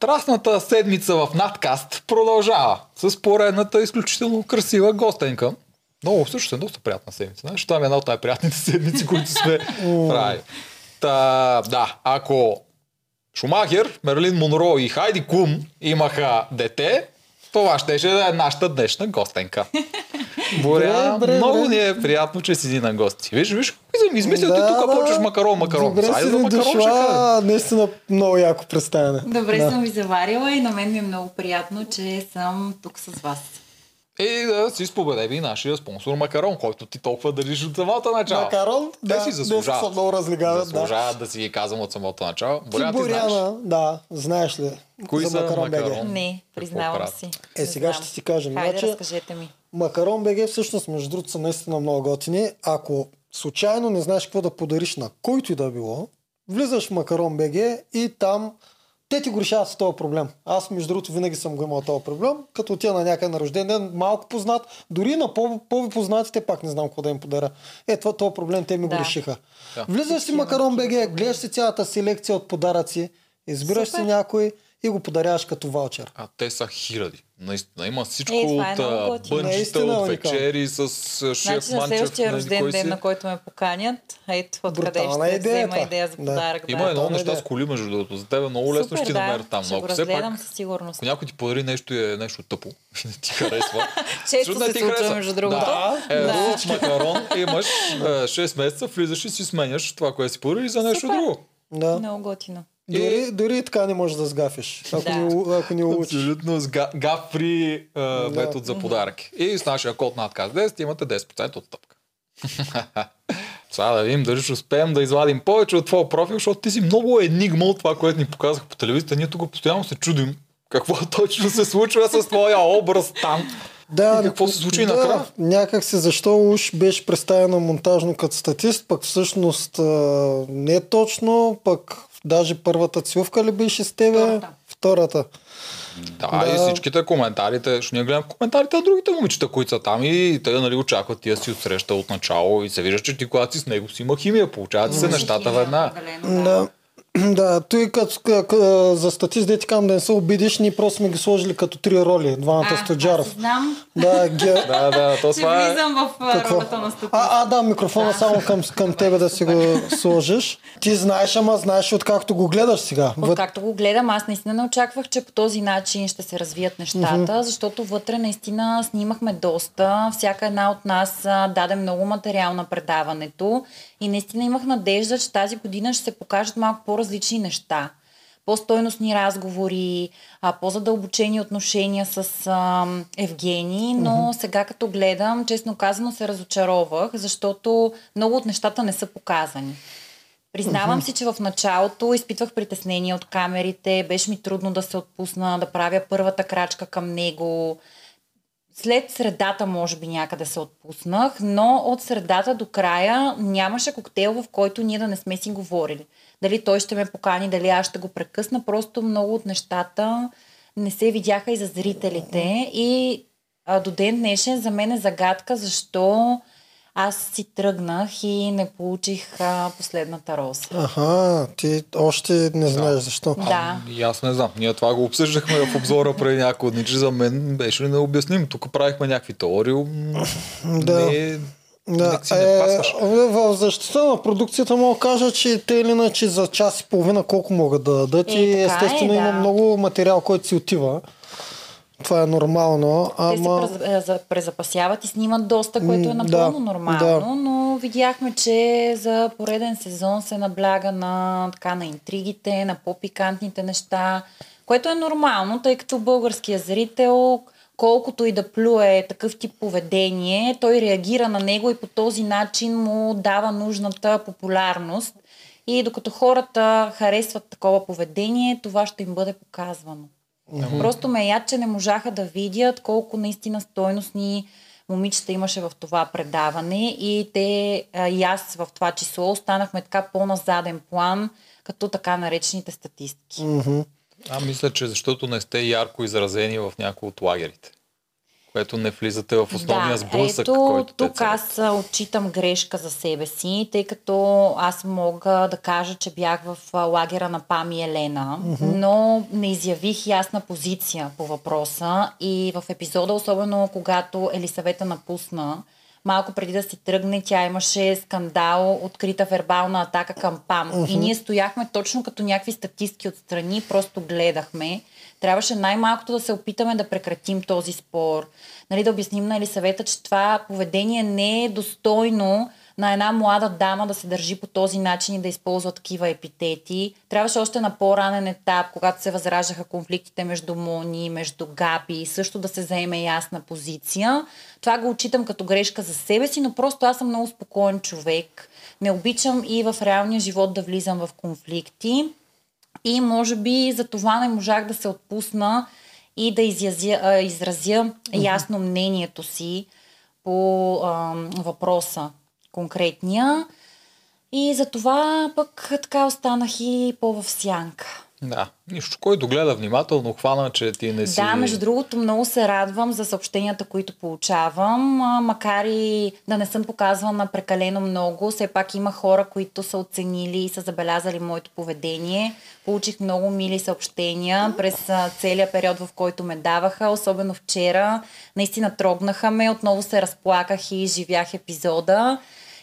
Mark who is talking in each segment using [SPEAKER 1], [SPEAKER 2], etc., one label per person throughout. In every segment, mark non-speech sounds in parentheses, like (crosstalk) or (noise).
[SPEAKER 1] страстната седмица в надкаст продължава с поредната изключително красива гостенка. Много, всъщност е доста приятна седмица. Знаеш, това е една от най-приятните седмици, които сме (laughs) правили. Та, да, ако Шумахер, Мерлин Монро и Хайди Кун имаха дете, това ще да е нашата днешна гостенка. (laughs) Боря,
[SPEAKER 2] Добре,
[SPEAKER 1] много ни е приятно, че си на гости. Виж, виж, измисля ти
[SPEAKER 2] Да,
[SPEAKER 1] тук
[SPEAKER 2] да.
[SPEAKER 1] почваш макарон, макарон.
[SPEAKER 2] Добре
[SPEAKER 1] Айде
[SPEAKER 2] си
[SPEAKER 1] макарон
[SPEAKER 2] дошла, наистина много яко представяне.
[SPEAKER 3] Добре
[SPEAKER 2] да.
[SPEAKER 3] съм ви заварила и на мен ми е много приятно, че съм тук с вас.
[SPEAKER 1] И да си споделеби нашия спонсор Макарон, който ти толкова държиш от самото начало.
[SPEAKER 2] Макарон,
[SPEAKER 1] Те
[SPEAKER 2] да,
[SPEAKER 1] си
[SPEAKER 2] днес
[SPEAKER 1] заслужават.
[SPEAKER 2] са много разлигават, да.
[SPEAKER 1] Заслужават да. си ги казвам от самото начало.
[SPEAKER 2] Ти
[SPEAKER 1] Боря, ти знаеш.
[SPEAKER 2] Боряна, да, знаеш ли?
[SPEAKER 1] Кои
[SPEAKER 2] за
[SPEAKER 1] са
[SPEAKER 2] Макарон?
[SPEAKER 1] Макарон?
[SPEAKER 3] Не, признавам си.
[SPEAKER 2] Е, сега ще си кажем.
[SPEAKER 3] Хайде,
[SPEAKER 2] Значи-
[SPEAKER 3] разкажете ми.
[SPEAKER 2] Макарон БГ всъщност, между другото, са наистина много готини. Ако случайно не знаеш какво да подариш на който и да било, влизаш в Макарон БГ и там те ти го решават с този проблем. Аз, между другото, винаги съм го имал този проблем. Като отида на някъде на рожден ден, малко познат, дори на по- по-познатите пак не знам какво да им подаря. Е, това, този проблем те ми
[SPEAKER 3] Да.
[SPEAKER 2] го решиха.
[SPEAKER 1] Да.
[SPEAKER 2] Влизаш си в Макарон БГ, гледаш си цялата селекция от подаръци, избираш
[SPEAKER 3] Супер.
[SPEAKER 2] си някой и го подаряваш като ваучер.
[SPEAKER 1] А те са хиляди. Наистина. Има всичко
[SPEAKER 3] Е, е
[SPEAKER 1] от
[SPEAKER 3] готино.
[SPEAKER 1] бънчета, от вечери с шеф
[SPEAKER 3] Значи на
[SPEAKER 1] Манчев.
[SPEAKER 3] следващия
[SPEAKER 1] нали,
[SPEAKER 3] рожден ден,
[SPEAKER 1] си.
[SPEAKER 3] на който ме поканят, ето откъде
[SPEAKER 2] Брутална
[SPEAKER 3] ще
[SPEAKER 2] идея
[SPEAKER 3] взема идея за
[SPEAKER 2] Да.
[SPEAKER 3] подарък.
[SPEAKER 1] Има
[SPEAKER 3] да.
[SPEAKER 1] едно неща с коли, между другото. За тебе много лесно
[SPEAKER 3] Супер,
[SPEAKER 1] ще ти
[SPEAKER 3] да.
[SPEAKER 1] намерят там.
[SPEAKER 3] Ще
[SPEAKER 1] Но
[SPEAKER 3] го
[SPEAKER 1] пак,
[SPEAKER 3] разгледам със сигурност.
[SPEAKER 1] ако някой ти подари нещо и е нещо тъпо, (laughs) не ти харесва. (laughs)
[SPEAKER 3] Често се
[SPEAKER 1] ти
[SPEAKER 3] случва,
[SPEAKER 1] хареса.
[SPEAKER 3] между другото.
[SPEAKER 1] Да. Е,
[SPEAKER 3] Да.
[SPEAKER 1] макарон имаш е, 6 месеца, влизаш и си сменяш това, което си подарили за нещо друго.
[SPEAKER 2] Да.
[SPEAKER 3] Много готино.
[SPEAKER 2] Дори, дори и така не можеш да сгафиш, ако,
[SPEAKER 3] Да.
[SPEAKER 2] не, ако не улучиш.
[SPEAKER 1] Абсолютно с га- гафри а, метод за подаръки. И с нашия код на отказ 10 имате 10% отстъпка. (laughs) Сега да видим дали ще успеем да извадим повече от твоя профил, защото ти си много енигма от това, което ни показах по телевизията. Ние тук постоянно се чудим какво (laughs) точно се случва с твоя образ там.
[SPEAKER 2] Да,
[SPEAKER 1] И какво се случи
[SPEAKER 2] да,
[SPEAKER 1] накрая?
[SPEAKER 2] Някак се защо уж беше представена монтажно като статист, пък всъщност а, не е точно, пък даже първата целувка ли беше с тебе?
[SPEAKER 3] Втората.
[SPEAKER 2] Втората.
[SPEAKER 1] Да,
[SPEAKER 2] Да.
[SPEAKER 1] и всичките коментарите, ще ние гледам коментарите на другите момичета, които са там и те нали, очакват тия си отсреща от начало и се вижда, че ти когато си с него си има химия, получават се нещата веднага.
[SPEAKER 2] Да. (clears throat) Да, той като, като за статист, де ти казвам да не се обидиш, ние просто сме ги сложили като три роли, двамата Стоджаров.
[SPEAKER 3] знам,
[SPEAKER 2] Да, ге... (laughs)
[SPEAKER 1] Да, да, то
[SPEAKER 3] че
[SPEAKER 1] това е...
[SPEAKER 3] влизам в
[SPEAKER 2] Какво?
[SPEAKER 3] ролята на статист.
[SPEAKER 2] А, а, да, микрофона само към, към тебе да си го сложиш. Ти знаеш, ама знаеш откакто го гледаш сега.
[SPEAKER 3] Откакто го гледам, аз наистина не очаквах, че по този начин ще се развият нещата, защото вътре наистина снимахме доста. Всяка една от нас даде много материал на предаването и наистина имах надежда, че тази година ще се покажат малко по-различни неща. По-стойностни разговори, по-задълбочени отношения с а, Евгений, но сега като гледам, честно казано се разочаровах, защото много от нещата не са показани. Признавам си, че в началото изпитвах притеснение от камерите, беше ми трудно да се отпусна, да правя първата крачка към него. След средата, може би, някъде се отпуснах, но от средата до края нямаше коктейл, в който ние да не сме си говорили. Дали той ще ме покани, дали аз ще го прекъсна, просто много от нещата не се видяха и за зрителите. И а, до ден днешен за мен е загадка, защо аз си тръгнах и не получих а, последната роза.
[SPEAKER 2] Аха, ти още не знаеш защо.
[SPEAKER 3] Да.
[SPEAKER 1] И аз не знам. Ние това го обсъждахме в обзора преди няколко дни, че за мен беше необясним. Тук правихме някакви теории.
[SPEAKER 2] Да.
[SPEAKER 1] Не,
[SPEAKER 2] Да,
[SPEAKER 1] си не
[SPEAKER 2] е, в защита на продукцията мога да кажа, че те или иначе за час и половина колко могат да дадат
[SPEAKER 3] Е,
[SPEAKER 2] и
[SPEAKER 3] така е,
[SPEAKER 2] естествено има
[SPEAKER 3] да.
[SPEAKER 2] много материал, който си отива. Това е нормално,
[SPEAKER 3] Те
[SPEAKER 2] ама...
[SPEAKER 3] се през- е, за- презапасяват и снимат доста, което е напълно
[SPEAKER 2] да,
[SPEAKER 3] нормално,
[SPEAKER 2] да.
[SPEAKER 3] но видяхме, че за пореден сезон се набляга на, така, на интригите, на по-пикантните неща, което е нормално, тъй като българския зрител, колкото и да плюе такъв тип поведение, той реагира на него и по този начин му дава нужната популярност. И докато хората харесват такова поведение, това ще им бъде показвано. Просто ме яд, че не можаха да видят колко наистина стойностни момичета имаше в това предаване и те, а, и аз в това число, останахме така по-на заден план, като така наречените статистки.
[SPEAKER 2] Мгм.
[SPEAKER 1] А, мисля, че защото не сте ярко изразени в някои от лагерите. което не влизате в основния
[SPEAKER 3] да,
[SPEAKER 1] сблъсък,
[SPEAKER 3] ето,
[SPEAKER 1] който те
[SPEAKER 3] тук
[SPEAKER 1] целят.
[SPEAKER 3] аз отчитам грешка за себе си, тъй като аз мога да кажа, че бях в лагера на Пами Елена, но не изявих ясна позиция по въпроса и в епизода, особено когато Елисавета напусна, малко преди да си тръгне, тя имаше скандал, открита вербална атака към ПАМ. И ние стояхме точно като някакви статистки отстрани, просто гледахме. Трябваше най-малкото да се опитаме да прекратим този спор. Нали, да обясним на Елисавета, че това поведение не е достойно на една млада дама да се държи по този начин и да използва такива епитети. Трябваше още на по-ранен етап, когато се възраждаха конфликтите между Мони, между Габи, също да се заеме ясна позиция. Това го отчитам като грешка за себе си, но просто аз съм много спокоен човек. Не обичам и в реалния живот да влизам в конфликти. И може би за това не можах да се отпусна и да изязя, изразя ясно мнението си по а, въпроса конкретния. И за това пък така останах и по-в сянка.
[SPEAKER 1] Да, нищо. Който гледа внимателно, хвана, че ти не си...
[SPEAKER 3] Да, между другото, много се радвам за съобщенията, които получавам. Макар и да не съм показвана прекалено много, все пак има хора, които са оценили и са забелязали моето поведение. Получих много мили съобщения през целия период, в който ме даваха, особено вчера. Наистина трогнаха ме, отново се разплаках и живях епизода.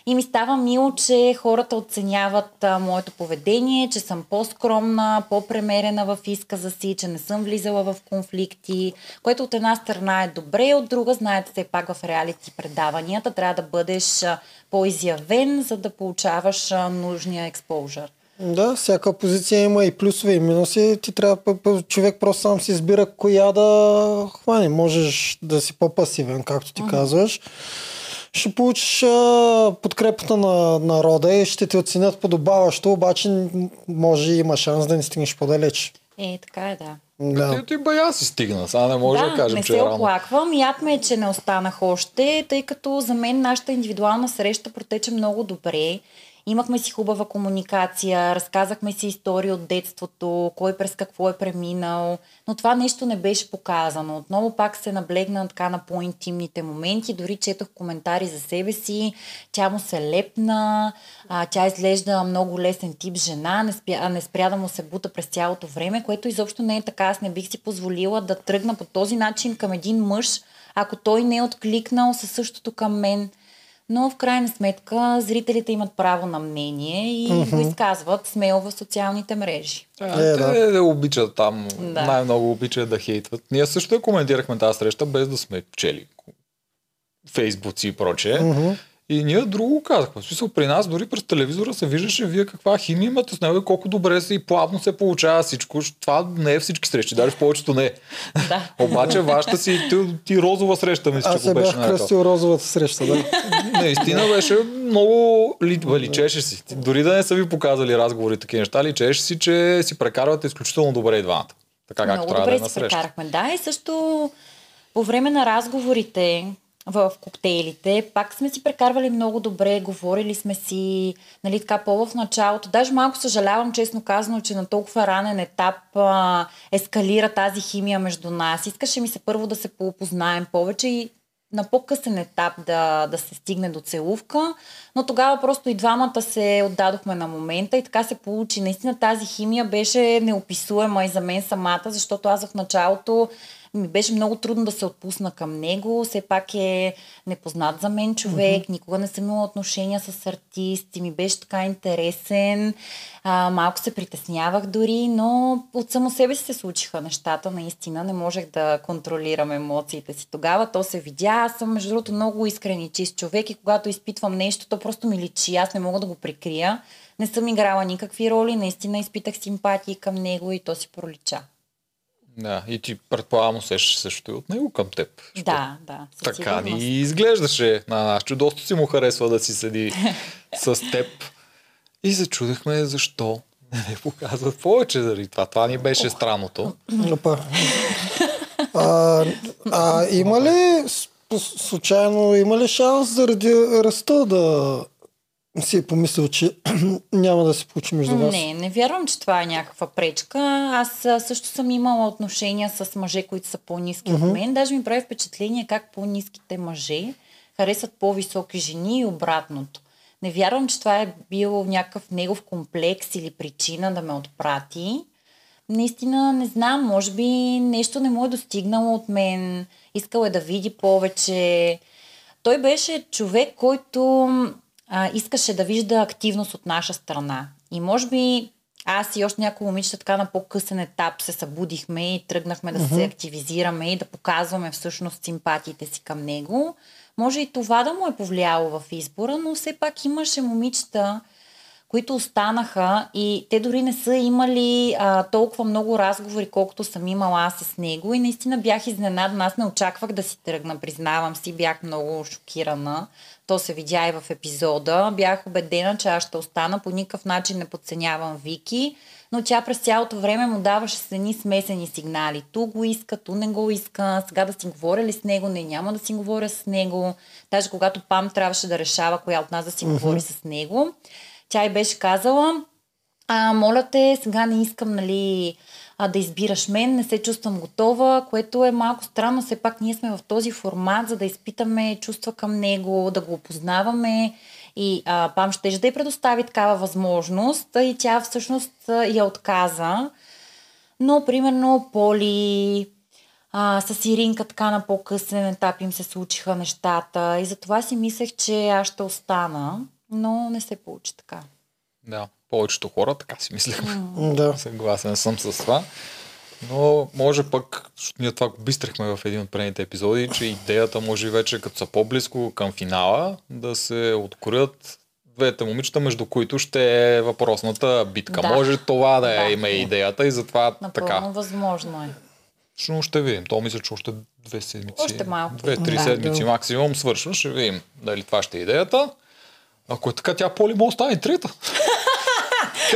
[SPEAKER 3] И ми става мило, че хората оценяват а, моето поведение, че съм по-скромна, по-премерена в изказа си, че не съм влизала в конфликти, което от една страна е добре, от друга, знаете, все пак в реалити предаванията трябва да бъдеш по-изявен, за да получаваш а, нужния експожър.
[SPEAKER 2] Да, всяка позиция има и плюсове и минуси. Ти трябва, човек просто сам си избира коя да хване. Можеш да си по-пасивен, както ти казваш. Ще получиш а, подкрепата на народа и ще те оценят подобаващо, обаче може и има шанс да не стигнеш по-далеч.
[SPEAKER 3] Е, така е, да.
[SPEAKER 2] Да.
[SPEAKER 1] Ти, ти бая си стигна, сега не може да,
[SPEAKER 3] да,
[SPEAKER 1] кажем,
[SPEAKER 3] не
[SPEAKER 1] че
[SPEAKER 3] се
[SPEAKER 1] е
[SPEAKER 3] оплаквам. Яд ме е, че не останах още, тъй като за мен нашата индивидуална среща протече много добре. Имахме си хубава комуникация, разказахме си истории от детството, кой през какво е преминал, но това нещо не беше показано. Отново пак се наблегна така на по-интимните моменти, дори четох коментари за себе си, тя му се лепна, а, тя изглежда много лесен тип жена, не, спя, не спря да му се бута през цялото време, което изобщо не е така. Аз не бих си позволила да тръгна по този начин към един мъж, ако той не е откликнал със същото към мен. Но в крайна сметка зрителите имат право на мнение и mm-hmm. го изказват смело в социалните мрежи.
[SPEAKER 1] А,
[SPEAKER 2] Е,
[SPEAKER 1] те
[SPEAKER 2] да.
[SPEAKER 1] да. обичат там,
[SPEAKER 3] Да.
[SPEAKER 1] да. най-много обичат да хейтват. Ние също я коментирахме тази среща, без да сме чели фейсбуци и прочее.
[SPEAKER 2] Мгм.
[SPEAKER 1] И ние друго казахме. В смисъл, при нас дори през телевизора се виждаше вие каква химия имате с него и колко добре се и плавно се получава всичко. Това не е всички срещи, даже в повечето не е.
[SPEAKER 3] Да. (laughs)
[SPEAKER 1] Обаче вашата си ти, ти розова среща, мисля,
[SPEAKER 2] Аз
[SPEAKER 1] че
[SPEAKER 2] се
[SPEAKER 1] го беше
[SPEAKER 2] бях
[SPEAKER 1] нарекал.
[SPEAKER 2] кръстил розовата среща, да.
[SPEAKER 1] Наистина беше много ли, личеше си. Дори да не са ви показали разговори и такива неща, личеше си, че си прекарвате изключително добре и двамата. Така както
[SPEAKER 3] Много
[SPEAKER 1] трябва да
[SPEAKER 3] добре
[SPEAKER 1] е на
[SPEAKER 3] си
[SPEAKER 1] среща.
[SPEAKER 3] прекарахме. Да, и също по време на разговорите в коктейлите, пак сме си прекарвали много добре, говорили сме си, нали, така по в началото. Даже малко съжалявам, честно казано, че на толкова ранен етап а, ескалира тази химия между нас. Искаше ми се първо да се поопознаем повече и на по-късен етап да, да се стигне до целувка, но тогава просто и двамата се отдадохме на момента и така се получи. Наистина тази химия беше неописуема и за мен самата, защото аз в началото ми беше много трудно да се отпусна към него. Все пак е непознат за мен човек, mm-hmm. никога не съм имала отношения с артисти, ми беше така интересен, а, малко се притеснявах дори, но от само себе си се случиха нещата, наистина не можех да контролирам емоциите си. Тогава то се видя, аз съм между другото много искрен и чист човек и когато изпитвам нещо, то просто ми личи, аз не мога да го прикрия. Не съм играла никакви роли, наистина изпитах симпатии към него и то си пролича.
[SPEAKER 1] Да, и ти предполагам усещаш също и от него към теб. Що
[SPEAKER 3] Да, да.
[SPEAKER 1] Така ни изглеждаше на нас, че доста си му харесва да си седи (laughs) с теб. И се чудехме защо не ни показват повече заради това. Това ни беше странното.
[SPEAKER 2] Опа. А, а има ли случайно, има ли шанс заради ръста да си е помислил, че (clears throat) няма да се получи между вас.
[SPEAKER 3] Не, не вярвам, че това е някаква пречка. Аз също съм имала отношения с мъже, които са по-низки от мен. Даже ми прави впечатление как по-низките мъже харесват по-високи жени и обратното. Не вярвам, че това е бил някакъв негов комплекс или причина да ме отпрати. Наистина не знам, може би нещо не му е достигнало от мен. Искал е да види повече. Той беше човек, който а, искаше да вижда активност от наша страна. И може би аз и още някои момичета така на по-късен етап се събудихме и тръгнахме да се активизираме и да показваме всъщност симпатиите си към него. Може и това да му е повлияло в избора, но все пак имаше момичета, които останаха и те дори не са имали а, толкова много разговори, колкото съм имала аз с него и наистина бях изненадана. Аз не очаквах да си тръгна, признавам си, бях много шокирана. То се видя и в епизода. Бях убедена, че аз ще остана. По никакъв начин не подценявам Вики, но тя през цялото време му даваше с едни смесени сигнали. Ту го иска, ту не го иска, сега да си говоря ли с него, не няма да си говоря с него. Даже когато Пам трябваше да решава коя от нас да си uh-huh. говори с него, тя й беше казала, а, моля те, сега не искам, нали, а, да избираш мен, не се чувствам готова, което е малко странно. Все пак ние сме в този формат, за да изпитаме чувства към него, да го опознаваме. И а, Пам ще да й предостави такава възможност и тя всъщност я отказа. Но, примерно, Поли, а, с Иринка така на по-късен етап им се случиха нещата и затова си мислех, че аз ще остана, но не се получи така.
[SPEAKER 1] Да, повечето хора така си мислехме.
[SPEAKER 2] М, Да.
[SPEAKER 1] Съгласен съм с това. Но може пък, защото ние това го бистрихме в един от предните епизоди, че идеята може вече като са по-близко към финала да се откроят двете момичета, между които ще е въпросната битка.
[SPEAKER 3] Да.
[SPEAKER 1] Може това да,
[SPEAKER 3] Да.
[SPEAKER 1] е има идеята и затова
[SPEAKER 3] Напълно
[SPEAKER 1] така.
[SPEAKER 3] възможно е.
[SPEAKER 1] Но ще видим. То мисля, че още две седмици.
[SPEAKER 3] Още малко.
[SPEAKER 1] Две-три
[SPEAKER 3] Да.
[SPEAKER 1] седмици
[SPEAKER 2] Да.
[SPEAKER 1] максимум свършва. Ще видим дали това ще е идеята. Ако е така, тя Поли може да стане трета. (laughs)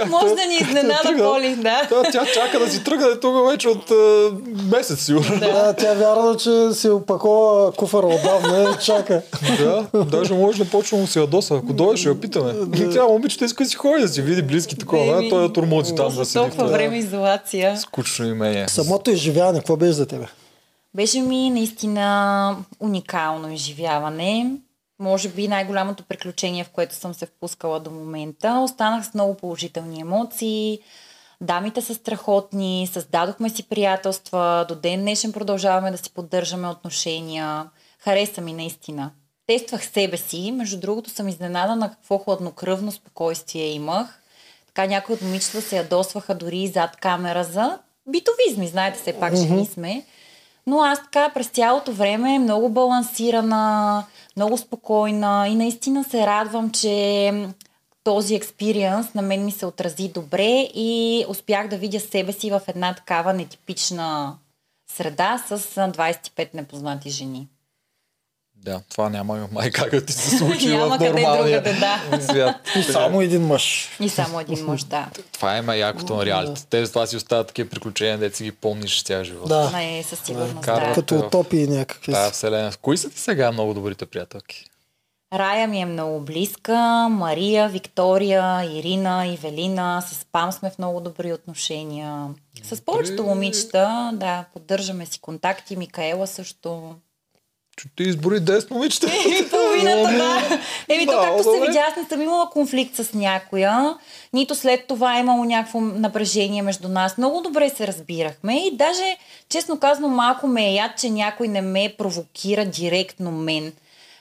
[SPEAKER 3] Може да ни
[SPEAKER 1] е
[SPEAKER 3] изненада. Поли, да.
[SPEAKER 1] Тя, тя чака да си тръгне тук вече от а, месец, сигурно.
[SPEAKER 2] Да, тя вярва, че си опакова куфара отдавна и чака.
[SPEAKER 1] Да, даже може да почва му се ядоса. Ако дойде, ще я питаме. И тя момичета иска да си ходи да си види близки такова. А Той да турмози там да в
[SPEAKER 3] Толкова време изолация.
[SPEAKER 1] Скучно имение.
[SPEAKER 2] Самото изживяване, какво беше за тебе?
[SPEAKER 3] Беше ми наистина уникално изживяване. Може би най-голямото приключение, в което съм се впускала до момента. Останах с много положителни емоции. Дамите са страхотни, създадохме си приятелства, до ден днешен продължаваме да си поддържаме отношения. Хареса ми наистина. Тествах себе си, между другото съм изненадана какво хладнокръвно спокойствие имах. Така някои от момичета се ядосваха дори и зад камера за битовизми, знаете все пак, ние сме. Но аз така през цялото време много балансирана, много спокойна и наистина се радвам, че този експириенс на мен ми се отрази добре и успях да видя себе си в една такава нетипична среда с а, 25 непознати жени.
[SPEAKER 1] Да, това няма (laughs) май как да ти се случи (laughs)
[SPEAKER 3] Няма
[SPEAKER 1] в
[SPEAKER 3] къде
[SPEAKER 1] нормалния
[SPEAKER 3] другаде, да.
[SPEAKER 1] свят. (laughs)
[SPEAKER 2] И само един мъж.
[SPEAKER 3] И само един мъж, да.
[SPEAKER 1] Това има якото на реалите. Те това си остават такива приключения, де си ги помниш цял живот.
[SPEAKER 2] Да,
[SPEAKER 3] Не, със сигурност, да.
[SPEAKER 2] като утопии някакви.
[SPEAKER 1] Тая вселена. Кои са ти сега много добрите приятелки?
[SPEAKER 3] Рая ми е много близка, Мария, Виктория, Ирина, Ивелина, с Пам сме в много добри отношения. С повечето момичета, да, поддържаме си контакти, Микаела също.
[SPEAKER 1] Ти избори 10 момичета.
[SPEAKER 3] Еми, половината, да. Еми, то както се видя, аз не съм имала конфликт с някоя, нито след това е имало някакво напрежение между нас. Много добре се разбирахме и даже, честно казано, малко ме е яд, че някой не ме провокира директно мен.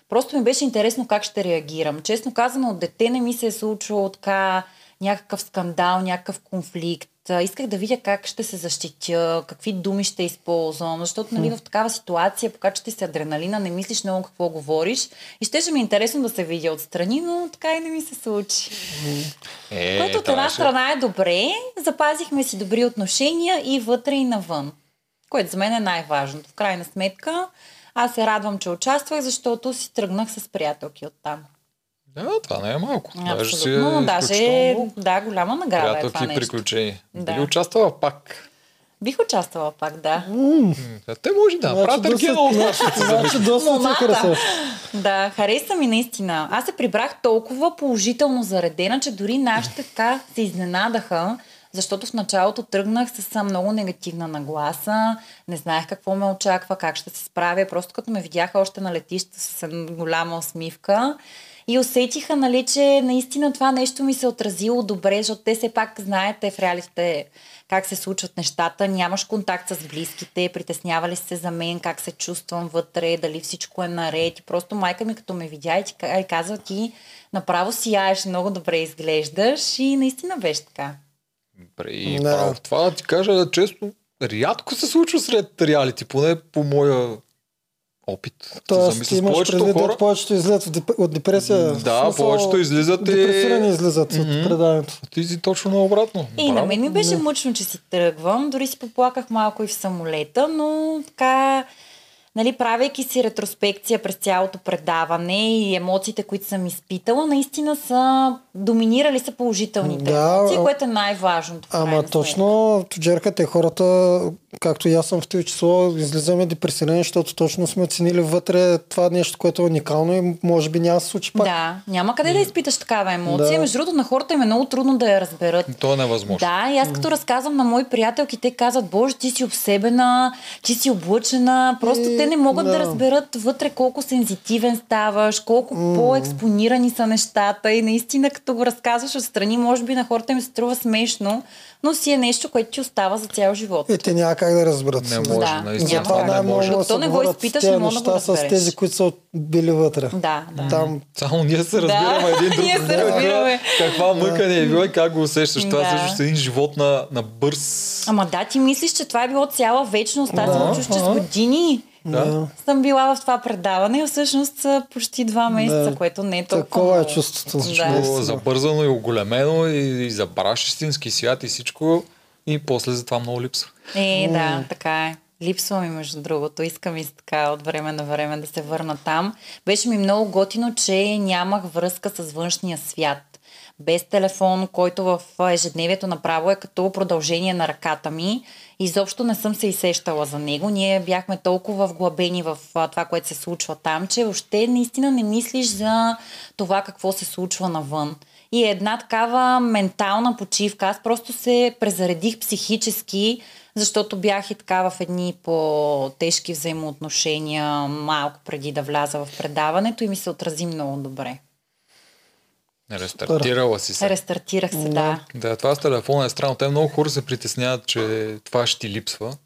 [SPEAKER 3] Просто ми беше интересно как ще реагирам. Честно казано, от дете не ми се е случвало така някакъв скандал, някакъв конфликт. Исках да видя как ще се защитя, какви думи ще използвам, защото нали, в такава ситуация покача ти се адреналина, не мислиш много какво говориш и ще ми е интересно да се видя отстрани, но така и не ми се случи.
[SPEAKER 1] Е,
[SPEAKER 3] Което от една страна е добре, запазихме си добри отношения и вътре и навън, което за мен е най-важното. В крайна сметка, аз се радвам, че участвах, защото си тръгнах с приятелки оттам.
[SPEAKER 1] Да, това не е малко. Даже си е
[SPEAKER 3] Абсолютно, даже да, голяма награда е това нещо.
[SPEAKER 1] приключения.
[SPEAKER 3] Да.
[SPEAKER 1] Дали участвала пак?
[SPEAKER 3] Бих участвала пак, да.
[SPEAKER 1] М, Те може да
[SPEAKER 2] Значи
[SPEAKER 1] правят
[SPEAKER 2] доста-
[SPEAKER 1] ергена
[SPEAKER 2] значи- Значи доста харесваш.
[SPEAKER 3] Да, хареса ми наистина. Аз се прибрах толкова положително заредена, че дори нашите така се изненадаха, защото в началото тръгнах с много негативна нагласа, не знаех какво ме очаква, как ще се справя. Просто като ме видяха още на летището с голяма усмивка и усетиха, нали, че наистина това нещо ми се отразило добре, защото те все пак знаете в реалите как се случват нещата, нямаш контакт с близките, притеснявали се за мен, как се чувствам вътре, дали всичко е наред. И просто майка ми като ме видя и, и казва ти направо сияеш, много добре изглеждаш и наистина беше така.
[SPEAKER 1] Добре, И
[SPEAKER 2] Да.
[SPEAKER 1] право в това да ти кажа, често рядко се случва сред реалити, поне по моя опит. Се
[SPEAKER 2] Тоест, ти имаш
[SPEAKER 1] повечето
[SPEAKER 2] предвид,
[SPEAKER 1] хора.
[SPEAKER 2] да повечето излизат от деп- от депресия.
[SPEAKER 1] Да,
[SPEAKER 2] смисъл,
[SPEAKER 1] повечето излизат и...
[SPEAKER 2] Депресирани излизат
[SPEAKER 1] Мгм.
[SPEAKER 2] от предаването.
[SPEAKER 1] Ти си точно наобратно.
[SPEAKER 3] И на
[SPEAKER 1] Браво.
[SPEAKER 3] мен ми беше
[SPEAKER 2] Да.
[SPEAKER 3] мъчно, че си тръгвам. Дори си поплаках малко и в самолета, но така, нали, правейки си ретроспекция през цялото предаване и емоциите, които съм изпитала, наистина са доминирали са положителните
[SPEAKER 2] Да,
[SPEAKER 3] емоции, което е най-важното.
[SPEAKER 2] Ама точно, тоджерка те хората, както и аз съм в това число, излизаме депресирани, защото точно сме оценили вътре това нещо, което е уникално и може би няма да се случи пак.
[SPEAKER 3] Да, няма къде да изпиташ такава емоция.
[SPEAKER 2] Да.
[SPEAKER 3] Между другото, на хората им е много трудно да я разберат.
[SPEAKER 1] То е невъзможно.
[SPEAKER 3] Да, и аз като разказвам на мои приятелки, те казват, Боже, ти си обсебена, ти си облъчена. Просто
[SPEAKER 2] И,
[SPEAKER 3] те не могат да.
[SPEAKER 2] да.
[SPEAKER 3] разберат вътре колко сензитивен ставаш, колко по-експонирани са нещата. И наистина, като го разказваш отстрани, може би на хората им се струва смешно, но си е нещо, което ти остава за цял живот.
[SPEAKER 2] И те няма как да разберат.
[SPEAKER 1] Не може,
[SPEAKER 3] Да,
[SPEAKER 1] наистина.
[SPEAKER 2] Затова
[SPEAKER 1] не
[SPEAKER 2] най-много
[SPEAKER 1] може.
[SPEAKER 2] да
[SPEAKER 3] То не го изпиташ, не мога да го
[SPEAKER 2] неща с
[SPEAKER 3] разбереш.
[SPEAKER 2] тези, които са били вътре.
[SPEAKER 3] Да, да.
[SPEAKER 2] Там
[SPEAKER 1] Само ние се разбираме един друг.
[SPEAKER 3] ние се разбираме.
[SPEAKER 1] Каква мъка ни е била и как го усещаш. Това
[SPEAKER 3] Да.
[SPEAKER 1] също е един живот на, на бърз.
[SPEAKER 3] Ама да, ти мислиш, че това е било цяла вечност. Аз
[SPEAKER 2] Да,
[SPEAKER 3] съм чуш, че с години
[SPEAKER 1] Да.
[SPEAKER 3] съм била в това предаване, а всъщност са почти два месеца,
[SPEAKER 2] Да.
[SPEAKER 3] което не е толкова.
[SPEAKER 2] Такова е чувството.
[SPEAKER 3] Да.
[SPEAKER 1] Забързано и оголемено и, и забраш истински свят и всичко. И после за това много липсва.
[SPEAKER 3] Е, да, така е. Липсва ми, между другото. Искам и така от време на време да се върна там. Беше ми много готино, че нямах връзка с външния свят. Без телефон, който в ежедневието направо е като продължение на ръката ми. Изобщо не съм се изсещала за него. Ние бяхме толкова вглъбени в това, което се случва там, че въобще наистина не мислиш за това какво се случва навън. И е една такава ментална почивка. Аз просто се презаредих психически, защото бях и така в едни по-тежки взаимоотношения малко преди да вляза в предаването и ми се отрази много добре.
[SPEAKER 1] Рестартирала си се.
[SPEAKER 3] Рестартирах се, да.
[SPEAKER 1] Да, това с телефона е странно. Те много хора се притесняват, че това ще ти липсва.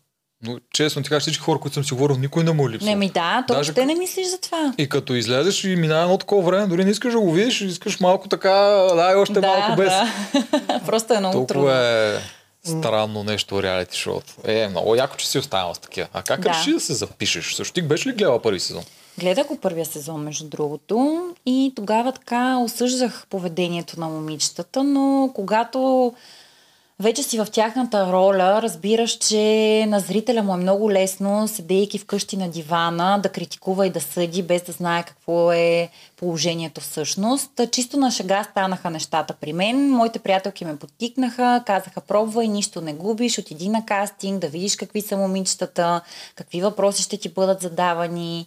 [SPEAKER 1] Но честно ти кажа, всички хора, които съм си говорил, никой не му липсва.
[SPEAKER 3] Не ми да, то
[SPEAKER 1] Даже
[SPEAKER 3] въобще не мислиш за това.
[SPEAKER 1] И като излезеш и минава едно такова време, дори не искаш да го видиш, искаш малко така, дай още
[SPEAKER 3] да,
[SPEAKER 1] малко без.
[SPEAKER 3] да. (laughs) Просто е много трудно.
[SPEAKER 1] Толкова е странно нещо реалити шоуто. Е, много яко, че си останал с такива. А как
[SPEAKER 3] Да.
[SPEAKER 1] реши да се запишеш? Също ти беше ли гледала първи сезон?
[SPEAKER 3] Гледах го първия сезон, между другото, и тогава така осъждах поведението на момичетата, но когато вече си в тяхната роля, разбираш, че на зрителя му е много лесно, седейки вкъщи на дивана, да критикува и да съди, без да знае какво е положението всъщност. Чисто на шега станаха нещата при мен. Моите приятелки ме подтикнаха, казаха пробвай, нищо не губиш, отиди на кастинг, да видиш какви са момичетата, какви въпроси ще ти бъдат задавани.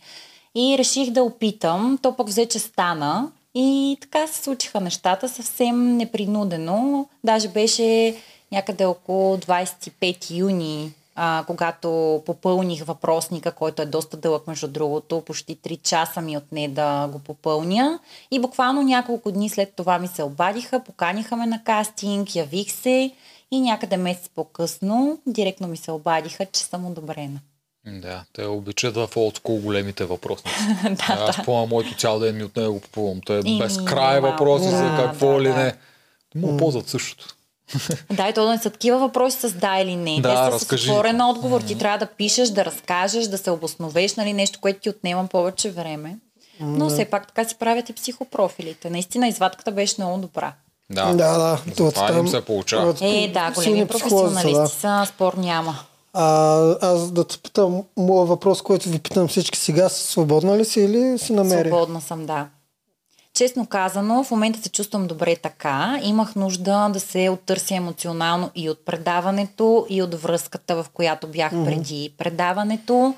[SPEAKER 3] И реших да опитам. То пък взе, че стана. И така се случиха нещата съвсем непринудено. Даже беше някъде около 25 юни, а, когато попълних въпросника, който е доста дълъг, между другото. Почти 3 часа ми отне да го попълня. И буквално няколко дни след това ми се обадиха, поканиха ме на кастинг, явих се и някъде месец по-късно директно ми се обадиха, че съм одобрена.
[SPEAKER 1] Да, те обичат в олдскул големите въпросници. (laughs)
[SPEAKER 3] да,
[SPEAKER 1] Аз
[SPEAKER 3] да.
[SPEAKER 1] помня моето цял ден ми от него го попълвам. Те е без край въпроси за
[SPEAKER 3] Да,
[SPEAKER 1] какво
[SPEAKER 3] да,
[SPEAKER 1] ли
[SPEAKER 3] да.
[SPEAKER 1] не. Му ползват същото. (laughs)
[SPEAKER 3] Да, и то не са такива въпроси с да или не.
[SPEAKER 1] Да,
[SPEAKER 3] Те са
[SPEAKER 1] разкажи.
[SPEAKER 3] с отворен отговор. Ти трябва да пишеш, да разкажеш, да се обосновеш, нали, нещо, което ти отнема повече време. Но все пак така си правят и психопрофилите. Наистина извадката беше много добра.
[SPEAKER 1] Да,
[SPEAKER 2] Да, да.
[SPEAKER 1] За това
[SPEAKER 2] там-
[SPEAKER 1] им се получава.
[SPEAKER 3] Е, да, големи професионалисти
[SPEAKER 2] да.
[SPEAKER 3] са, спор няма.
[SPEAKER 2] А, аз да те питам, моят въпрос, който ви питам всички сега, свободна ли си или си намери?
[SPEAKER 3] Свободна съм, да. Честно казано, в момента се чувствам добре така. Имах нужда да се оттърся емоционално и от предаването, и от връзката, в която бях mm-hmm. преди предаването.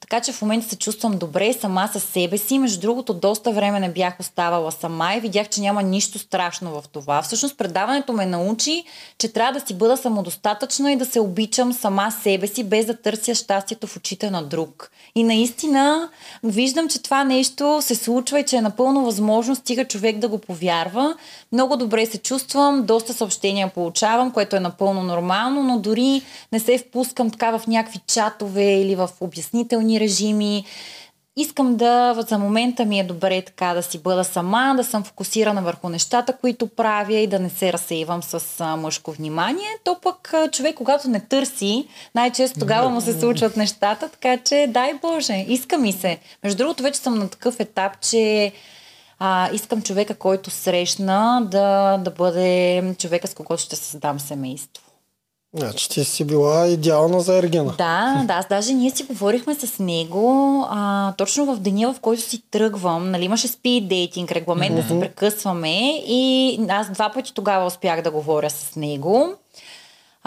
[SPEAKER 3] Така че в момента се чувствам добре сама с себе си. Между другото, доста време не бях оставала сама и видях, че няма нищо страшно в това. Всъщност предаването ме научи, че трябва да си бъда самодостатъчна и да се обичам сама себе си, без да търся щастието в очите на друг. И наистина виждам, че това нещо се случва и че е напълно възможно, стига човек да го повярва. Много добре се чувствам, доста съобщения получавам, което е напълно нормално, но дори не се впускам така в някакви чатове или в обяснителни режими. Искам да, за момента ми е добре така да си бъда сама, да съм фокусирана върху нещата, които правя и да не се разсейвам с мъжко внимание. То пък човек, когато не търси, най-често тогава му се случват нещата, така че дай Боже, иска ми се. Между другото, вече съм на такъв етап, че а, искам човека, който срещна, да, да бъде човека, с когото ще създам семейство.
[SPEAKER 2] Значи ти си била идеална за Ергена.
[SPEAKER 3] Да, да, аз даже ние си говорихме с него а, точно в деня, в който си тръгвам. Нали, имаше спид дейтинг, регламент mm-hmm. да се прекъсваме и аз два пъти тогава успях да говоря с него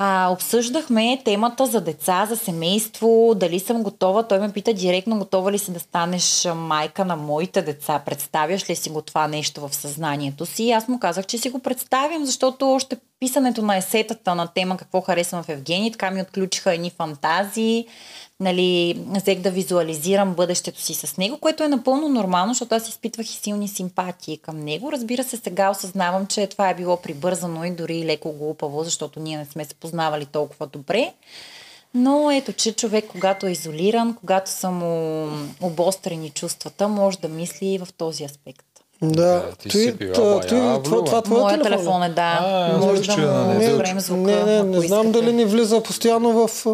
[SPEAKER 3] а, обсъждахме темата за деца, за семейство, дали съм готова. Той ме пита директно, готова ли си да станеш майка на моите деца? Представяш ли си го това нещо в съзнанието си? Аз му казах, че си го представям, защото още писането на есетата на тема какво харесвам в Евгений, така ми отключиха едни фантазии нали, взех да визуализирам бъдещето си с него, което е напълно нормално, защото аз изпитвах и силни симпатии към него. Разбира се, сега осъзнавам, че това е било прибързано и дори леко глупаво, защото ние не сме се познавали толкова добре. Но ето, че човек, когато е изолиран, когато са му обострени чувствата, може да мисли в този аспект.
[SPEAKER 2] Да,
[SPEAKER 1] ти си била
[SPEAKER 2] това, това, това, това твоя
[SPEAKER 3] Моя
[SPEAKER 2] телефон,
[SPEAKER 3] телефон е, да.
[SPEAKER 1] А,
[SPEAKER 3] може да му
[SPEAKER 1] не.
[SPEAKER 2] Не, не, не знам дали ни влиза постоянно в...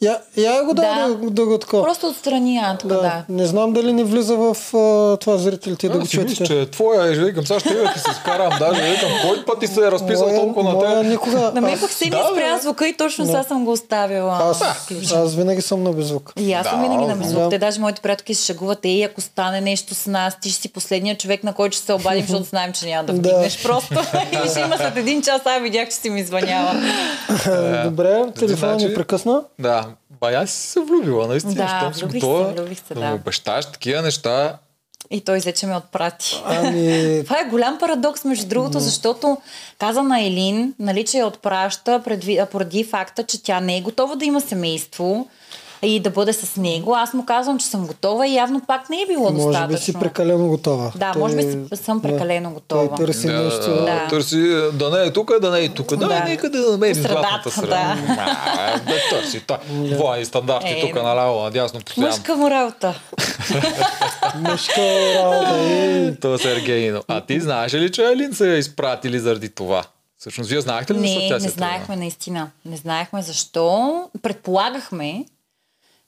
[SPEAKER 2] Я, я го да,
[SPEAKER 3] Да.
[SPEAKER 2] да, го такова.
[SPEAKER 3] Просто отстрани Антка, да. да.
[SPEAKER 2] Не знам дали ни влиза в а, това зрителите да
[SPEAKER 1] Да,
[SPEAKER 2] го
[SPEAKER 1] си мисля, че е твоя, и викам, сега ще я ти се скарам, даже викам, кой път ти се е разписал
[SPEAKER 2] Моя-
[SPEAKER 1] толкова на
[SPEAKER 2] моя
[SPEAKER 1] теб?
[SPEAKER 2] никога.
[SPEAKER 3] На мен
[SPEAKER 2] аз,
[SPEAKER 3] пък се ми
[SPEAKER 1] да,
[SPEAKER 3] спря звука и точно сега съм го оставила.
[SPEAKER 2] аз,
[SPEAKER 3] включен.
[SPEAKER 2] аз винаги съм на беззвук.
[SPEAKER 3] И аз съм винаги на
[SPEAKER 1] да.
[SPEAKER 3] беззвук. Те даже моите приятелки се шегуват, ей, ако стане нещо с нас, ти ще си последният човек, на който ще се обадим, защото знаем, че няма да (laughs)
[SPEAKER 2] Да.
[SPEAKER 3] вдигнеш просто. (laughs) и ще има след един час, а видях, че си ми звънява.
[SPEAKER 2] Добре, телефона
[SPEAKER 1] значи-
[SPEAKER 2] ни прекъсна.
[SPEAKER 1] Да, бая си се влюбила, наистина.
[SPEAKER 3] Да,
[SPEAKER 1] щом си
[SPEAKER 3] влюбих
[SPEAKER 1] готова
[SPEAKER 3] се, влюбих се,
[SPEAKER 1] да
[SPEAKER 3] да.
[SPEAKER 1] му обещаш такива неща.
[SPEAKER 3] И той взе, че ме отпрати.
[SPEAKER 2] Ами, (laughs)
[SPEAKER 3] Това е голям парадокс, между другото, защото каза на Елин, нали, че я отпраща предви, поради факта, че тя не е готова да има семейство и да бъде с него. Аз му казвам, че съм готова и явно пак не е било
[SPEAKER 2] може
[SPEAKER 3] достатъчно.
[SPEAKER 2] би си прекалено готова.
[SPEAKER 3] Да,
[SPEAKER 2] Той-
[SPEAKER 3] може би си- съм прекалено готова.
[SPEAKER 2] Той търси
[SPEAKER 1] Да,
[SPEAKER 2] нещо.
[SPEAKER 3] Да.
[SPEAKER 1] Търси да не е тук, да не е тук. Да,
[SPEAKER 3] Да.
[SPEAKER 1] нека да намерим
[SPEAKER 3] средата,
[SPEAKER 1] златната среда. А, Да търси. Той. Двойни стандарти
[SPEAKER 3] Е,
[SPEAKER 1] тук наляво, надясно постоянно.
[SPEAKER 3] Мъжка му работа. (laughs)
[SPEAKER 2] Мъжка работа. Ей. (laughs)
[SPEAKER 1] То е Сергейно. А ти знаеш ли, че Алин са я изпратили заради това? Всъщност, вие знаехте ли, защо
[SPEAKER 3] Не,
[SPEAKER 1] тя
[SPEAKER 3] не
[SPEAKER 1] се е
[SPEAKER 3] знаехме наистина. Не знаехме защо. Предполагахме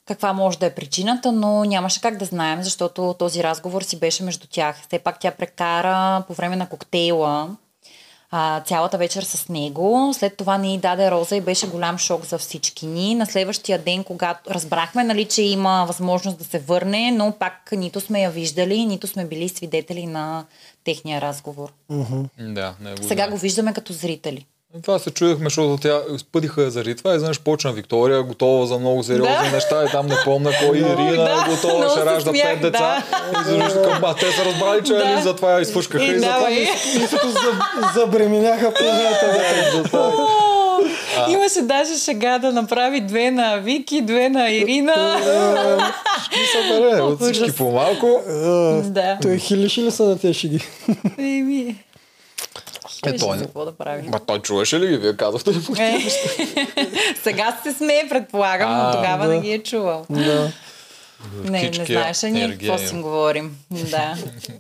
[SPEAKER 3] каква може да е причината, но нямаше как да знаем, защото този разговор си беше между тях. Все пак тя прекара по време на коктейла а, цялата вечер с него. След това ни даде роза и беше голям шок за всички ни. На следващия ден, когато разбрахме, нали, че има възможност да се върне, но пак нито сме я виждали, нито сме били свидетели на техния разговор.
[SPEAKER 1] тръгна? Да, не го
[SPEAKER 3] Сега
[SPEAKER 1] знам.
[SPEAKER 3] го виждаме като зрители.
[SPEAKER 1] Това се чудехме, защото тя спъдиха я заради това. Изведнъж почна Виктория, готова за много сериозни
[SPEAKER 3] Да.
[SPEAKER 1] неща. И там не помня кой Ирина,
[SPEAKER 3] да,
[SPEAKER 1] е готова, ще ражда пет деца. И изведнъж към ба, те са разбрали, че
[SPEAKER 3] Да.
[SPEAKER 1] Алин затова я изфушкаха.
[SPEAKER 3] И
[SPEAKER 1] И, затова
[SPEAKER 3] давай.
[SPEAKER 2] Забременяха планета. (laughs)
[SPEAKER 3] Имаше даже шега да направи две на Вики, две на Ирина.
[SPEAKER 1] Ми събере от всички по-малко.
[SPEAKER 3] да.
[SPEAKER 2] Той хилиши ли са на тези шеги?
[SPEAKER 3] Еми.
[SPEAKER 1] Е,
[SPEAKER 3] Е,
[SPEAKER 1] той
[SPEAKER 3] какво да прави?
[SPEAKER 1] Ма той чуваше ли ги? Вие казахте ли? му?
[SPEAKER 3] Е, (laughs) Сега се смее, предполагам, но
[SPEAKER 1] А,
[SPEAKER 3] тогава
[SPEAKER 2] да.
[SPEAKER 3] не ги е чувал.
[SPEAKER 2] Да.
[SPEAKER 3] Не, не
[SPEAKER 1] Кички,
[SPEAKER 3] знаеше ние какво си говорим. Да.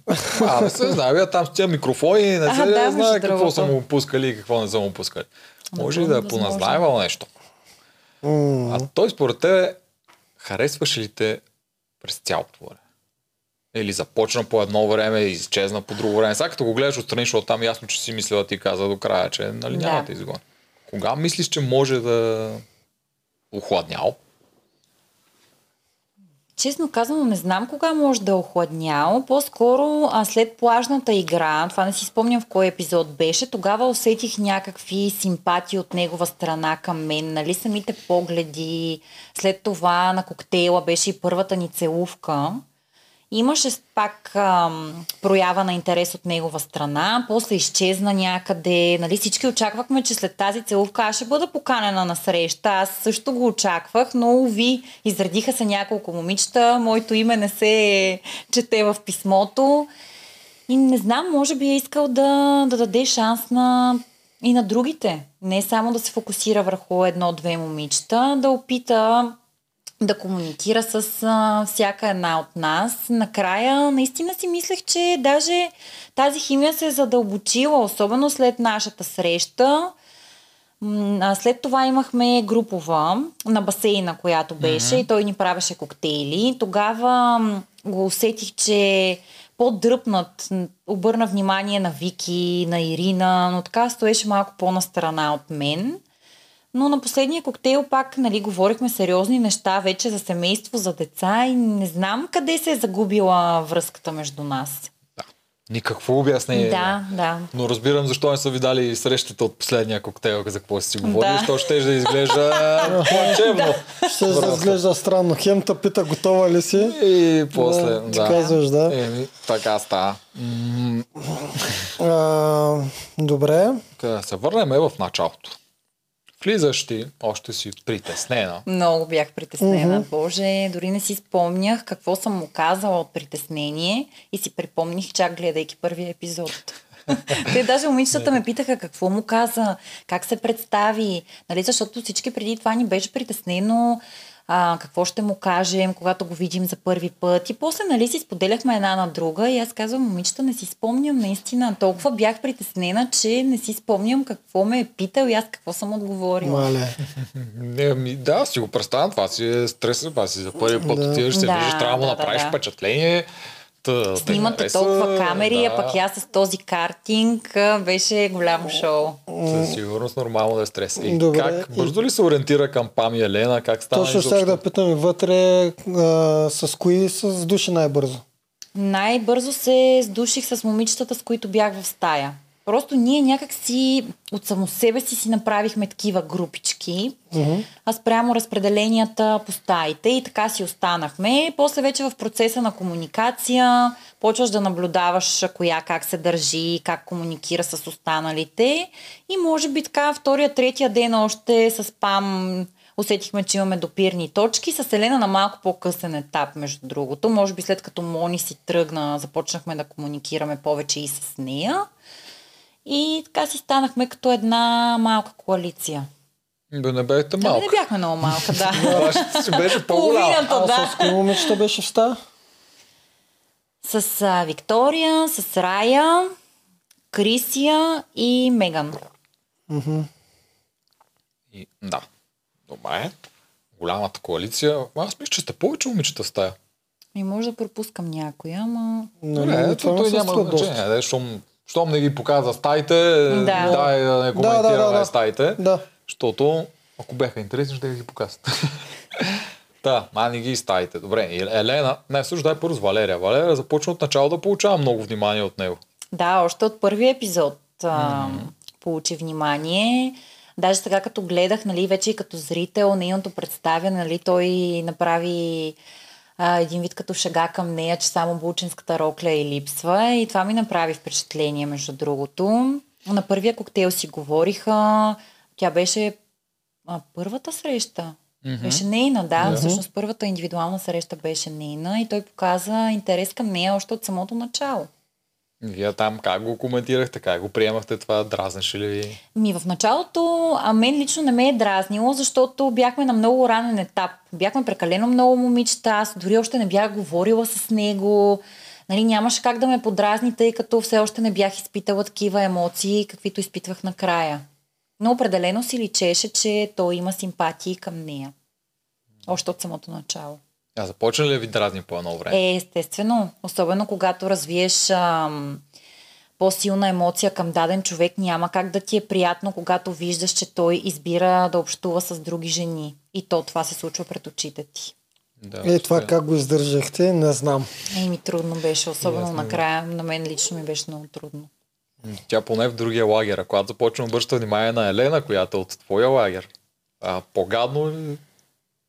[SPEAKER 3] (laughs)
[SPEAKER 1] А, не се знае, бе, там с тия микрофони, не
[SPEAKER 3] А,
[SPEAKER 1] се
[SPEAKER 3] да,
[SPEAKER 1] знае какво
[SPEAKER 3] другото.
[SPEAKER 1] са му пускали и какво не са му пускали. Може и да е
[SPEAKER 3] възможно.
[SPEAKER 1] поназнаевал нещо.
[SPEAKER 2] М,
[SPEAKER 1] А той според те харесваше ли те през цялото време? Или започна по едно време и изчезна по друго време. Сега като го гледаш отстрани, защото там ясно, че си мислила ти каза до края, че нали,
[SPEAKER 3] Да.
[SPEAKER 1] няма да изгони. Кога мислиш, че може да охладнял?
[SPEAKER 3] Честно казано, не знам кога може да е охладнял. По-скоро а след плажната игра, това не си спомням в кой епизод беше, тогава усетих някакви симпатии от негова страна към мен. Нали, самите погледи. След това на коктейла беше и първата ни целувка. Имаше пак ам, проява на интерес от негова страна, после изчезна някъде. Нали, всички очаквахме, че след тази целувка аз ще бъда поканена на среща. Аз също го очаквах, но ви изредиха се няколко момичета. Моето име не се чете в писмото. И не знам, може би е искал да, да даде шанс на и на другите. Не само да се фокусира върху едно-две момичета, да опита да комуникира с а, всяка една от нас. Накрая наистина си мислех, че даже тази химия се е задълбочила, особено след нашата среща. След това имахме групова на басейна, която беше mm-hmm. и той ни правеше коктейли. Тогава го усетих, че по-дръпнат, обърна внимание на Вики, на Ирина, но така стоеше малко по-на страна от мен. Но на последния коктейл пак нали, говорихме сериозни неща вече за семейство, за деца и не знам къде се е загубила връзката между нас.
[SPEAKER 1] Да. Никакво обяснение.
[SPEAKER 3] Да, да.
[SPEAKER 1] Но разбирам защо не са ви дали срещата от последния коктейл, за какво си говорили, да. защото ще да изглежда (laughs) плачевно.
[SPEAKER 2] Ще да изглежда странно. Хемта пита готова ли си?
[SPEAKER 1] И после, да.
[SPEAKER 2] Ти казваш, да.
[SPEAKER 1] Еми, така става.
[SPEAKER 2] А, добре.
[SPEAKER 1] Къде се върнем в началото. Влизаш ти, още си притеснена.
[SPEAKER 3] Много бях притеснена. Mm-hmm. Боже, дори не си спомнях какво съм му казала от притеснение и си припомних чак гледайки първия епизод. (laughs) Те даже момичетата ме питаха какво му каза, как се представи, нали, защото всички преди това ни беше притеснено а, какво ще му кажем, когато го видим за първи път. И после, нали, си споделяхме една на друга и аз казвам, момичета, не си спомням наистина. Толкова бях притеснена, че не си спомням какво ме е питал и аз какво съм отговорила.
[SPEAKER 2] Мале. (laughs)
[SPEAKER 1] Не, ми, да, си го представям, това си е стрес, това си за първи път да. отиваш, се да, виждаш, трябва да, да направиш да. впечатление.
[SPEAKER 3] Та, Снимате толкова камери, да. а пък аз с този картинг беше голямо шоу.
[SPEAKER 1] Със сигурност нормално да е стрес. И Добре. как бързо ли се ориентира към Пам и Елена? Как стана
[SPEAKER 2] Точно ще да питам и вътре а, с кои с души най-бързо?
[SPEAKER 3] Най-бързо се сдуших с момичетата, с които бях в стая. Просто ние някак си от само себе си си направихме такива групички, uh-huh. а спрямо разпределенията по стаите и така си останахме. После вече в процеса на комуникация почваш да наблюдаваш коя как се държи, как комуникира с останалите и може би така втория, третия ден още с ПАМ усетихме, че имаме допирни точки. С Елена на малко по-късен етап, между другото. Може би след като Мони си тръгна, започнахме да комуникираме повече и с нея. И така си станахме като една малка коалиция.
[SPEAKER 1] Да не бяхте малка.
[SPEAKER 3] Да, не бяхме много малка, да. (laughs)
[SPEAKER 1] си беше (laughs) по-голяма.
[SPEAKER 2] да. с кои момичета беше в ста?
[SPEAKER 3] С а, Виктория, с Рая, Крисия и Меган.
[SPEAKER 2] Mm-hmm.
[SPEAKER 1] И, да. Добре. Голямата коалиция. Аз мисля, че сте повече момичета в стая.
[SPEAKER 3] И може да пропускам някоя, ама...
[SPEAKER 1] Не, не, не това той няма значение. Защото щом не ги показва стаите, да. дай да не коментираме да, да, да, стаите,
[SPEAKER 2] да.
[SPEAKER 1] защото ако бяха интересни, ще ги показват. (laughs) Да, ма не ги стаите. Добре, Елена, не, също дай първо с Валерия. Валерия започна от начало да получава много внимание от него.
[SPEAKER 3] Да, още от първия епизод а, получи внимание. Даже сега като гледах, нали, вече и като зрител, нейното представяне, нали, той направи а, един вид като шега към нея, че само булчинската рокля и липсва. И това ми направи впечатление, между другото. На първия коктейл си говориха. Тя беше а, първата среща. Mm-hmm. Беше нейна, да. Mm-hmm. Всъщност първата индивидуална среща беше нейна и той показа интерес към нея още от самото начало.
[SPEAKER 1] Вие там как го коментирахте, как го приемахте това, дразнеше ли ви?
[SPEAKER 3] Ми в началото, а мен лично не ме е дразнило, защото бяхме на много ранен етап. Бяхме прекалено много момичета, аз дори още не бях говорила с него. Нали, нямаше как да ме подразни, тъй като все още не бях изпитала такива емоции, каквито изпитвах накрая. Но определено си личеше, че той има симпатии към нея. Още от самото начало.
[SPEAKER 1] А започна ли ви дразни по едно време?
[SPEAKER 3] Е, естествено. Особено когато развиеш ам, по-силна емоция към даден човек, няма как да ти е приятно, когато виждаш, че той избира да общува с други жени. И то това се случва пред очите ти.
[SPEAKER 1] Да,
[SPEAKER 2] Е, това
[SPEAKER 1] успя.
[SPEAKER 2] как го издържахте, не знам.
[SPEAKER 3] Еми, трудно беше, особено
[SPEAKER 1] Ясно.
[SPEAKER 3] накрая. На мен лично ми беше много трудно.
[SPEAKER 1] Тя поне в другия лагер, а когато започна да обръща внимание на Елена, която е от твоя лагер, а по-гадно?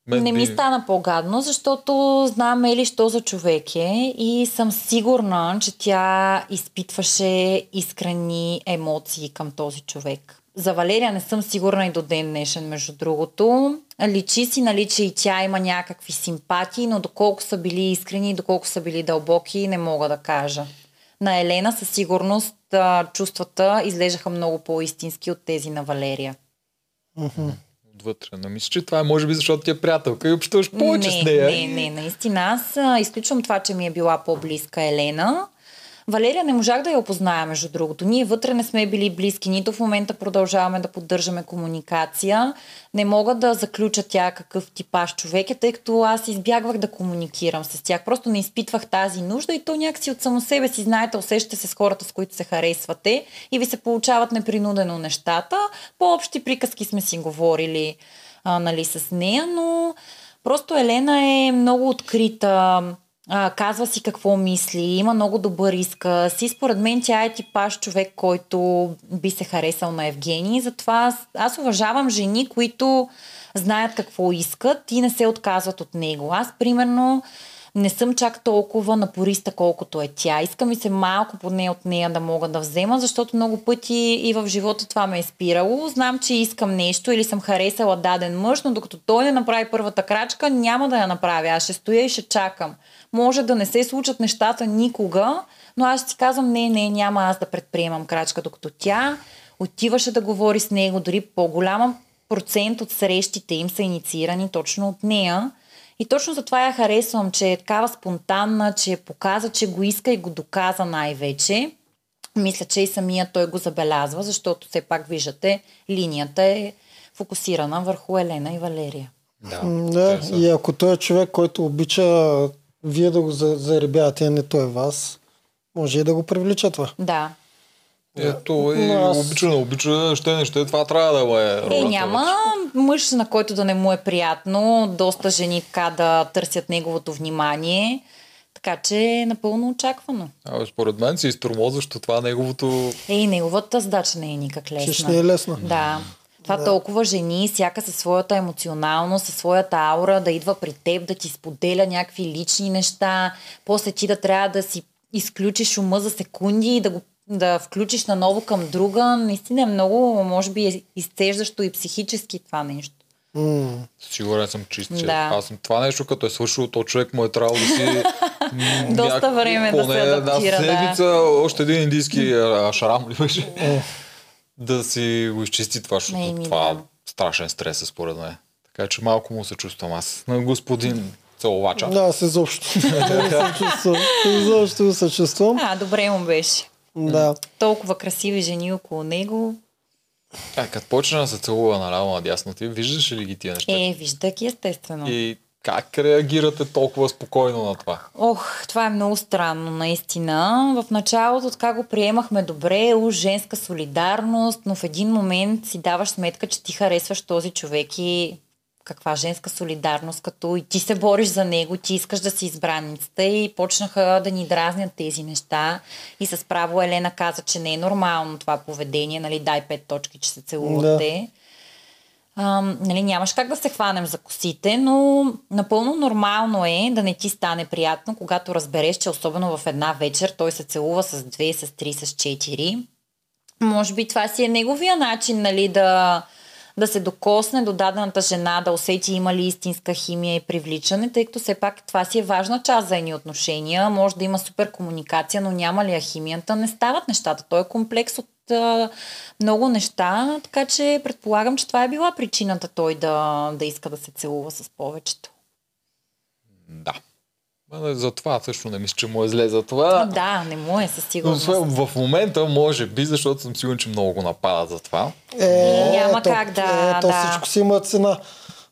[SPEAKER 1] Мен
[SPEAKER 3] Не ми
[SPEAKER 1] би-
[SPEAKER 3] стана по-гадно, защото знам Ели, що за човек е и съм сигурна, че тя изпитваше искрени емоции към този човек. За Валерия не съм сигурна и до ден днешен, между другото. Личи си, нали, че и тя има някакви симпатии, но доколко са били искрени и доколко са били дълбоки, не мога да кажа. На Елена със сигурност чувствата изглеждаха много по-истински от тези на Валерия.
[SPEAKER 1] Отвътре. Не мисля, че това е може би защото ти е приятелка и общуваш повече
[SPEAKER 3] не,
[SPEAKER 1] с нея.
[SPEAKER 3] Не, не, наистина. Аз изключвам това, че ми е била по-близка Елена. Валерия не можах да я опозная, между другото. Ние вътре не сме били близки, нито в момента продължаваме да поддържаме комуникация. Не мога да заключа тя какъв типаж човек е, тъй като аз избягвах да комуникирам с тях. Просто не изпитвах тази нужда и то някакси от само себе си, знаете, усещате се с хората, с които се харесвате и ви се получават непринудено нещата. По-общи приказки сме си говорили а, нали, с нея, но просто Елена е много открита, казва си какво мисли, има много добър изказ и според мен тя е типаж човек, който би се харесал на Евгений. Затова аз, аз уважавам жени, които знаят какво искат и не се отказват от него. Аз, примерно, не съм чак толкова напориста, колкото е тя. Иска ми се малко поне от нея да мога да взема, защото много пъти и в живота това ме е спирало. Знам, че искам нещо или съм харесала даден мъж, но докато той не направи първата крачка, няма да я направя. Аз ще стоя и ще чакам. Може да не се случат нещата никога, но аз си казвам, не, не, няма аз да предприемам крачка, докато тя отиваше да говори с него, дори по-голяма процент от срещите им са инициирани точно от нея. И точно затова я харесвам, че е такава спонтанна, че показа, че го иска и го доказа най-вече. Мисля, че и самия той го забелязва, защото все пак виждате, линията е фокусирана върху Елена и Валерия.
[SPEAKER 1] Да,
[SPEAKER 2] Да, и ако той е човек, който обича вие да го за- заребявате, а не той вас, може и да го привлича това.
[SPEAKER 3] Да.
[SPEAKER 1] Ето, и
[SPEAKER 2] Но аз-
[SPEAKER 1] обича, не обича, ще не ще, това трябва да му е ролята
[SPEAKER 3] Е, няма мъж, на който да не му е приятно, доста жени така да търсят неговото внимание, така че е напълно очаквано.
[SPEAKER 1] А, според мен си изтормозващо това неговото...
[SPEAKER 3] Е, и неговата задача не е никак лесна.
[SPEAKER 2] Ще не е лесна.
[SPEAKER 3] Да. Това да. толкова жени, всяка със своята емоционалност, със своята аура, да идва при теб, да ти споделя някакви лични неща, после ти да трябва да си изключиш ума за секунди и да го да включиш наново към друга, наистина е много, може би, е изцеждащо и психически това нещо.
[SPEAKER 2] М,
[SPEAKER 1] Сигурен съм чист, че
[SPEAKER 3] Да.
[SPEAKER 1] аз съм това нещо, като е свършило, то човек му е трябвало да си... (laughs)
[SPEAKER 3] Доста време да се адаптира, да.
[SPEAKER 1] Една седмица, още един индийски шарам ли беше? Да си го изчисти това, защото
[SPEAKER 3] Еми,
[SPEAKER 1] това
[SPEAKER 3] да.
[SPEAKER 1] страшен стрес е според мен. Така че малко му се чувствам аз. На господин Целовача.
[SPEAKER 2] Да, аз изобщо не се (laughs) чувствам. Изобщо се чувствам.
[SPEAKER 3] А, добре му беше.
[SPEAKER 2] Да.
[SPEAKER 3] Толкова красиви жени около него.
[SPEAKER 1] А, като почна да се целува наляво надясно, ти виждаш ли ги тия неща?
[SPEAKER 3] Е, вижда ги естествено.
[SPEAKER 1] И как реагирате толкова спокойно на това?
[SPEAKER 3] Ох, това е много странно, наистина. В началото така го приемахме добре, уж женска солидарност, но в един момент си даваш сметка, че ти харесваш този човек и каква женска солидарност, като и ти се бориш за него, ти искаш да си избраницата и почнаха да ни дразнят тези неща. И с право Елена каза, че не е нормално това поведение, нали, дай пет точки, че се целувате. А, нали, нямаш как да се хванем за косите, но напълно нормално е да не ти стане приятно, когато разбереш, че особено в една вечер той се целува с две, с три, с четири. Може би това си е неговия начин, нали, да, да се докосне до дадената жена, да усети има ли истинска химия и привличане, тъй като все пак това си е важна част за едни отношения. Може да има супер комуникация, но няма ли я химията, не стават нещата. Той е комплекс от а, много неща, така че предполагам, че това е била причината той да, да иска да се целува с повечето.
[SPEAKER 1] Да. За това също не мисля, че му е зле за това.
[SPEAKER 3] Да, не му е със
[SPEAKER 1] Но
[SPEAKER 3] сигурност.
[SPEAKER 1] в в момента може би, защото съм сигурен, че много го нападат за това.
[SPEAKER 2] Е,
[SPEAKER 3] Няма
[SPEAKER 2] то,
[SPEAKER 3] как да-
[SPEAKER 2] Е, то
[SPEAKER 3] да.
[SPEAKER 2] всичко си има цена.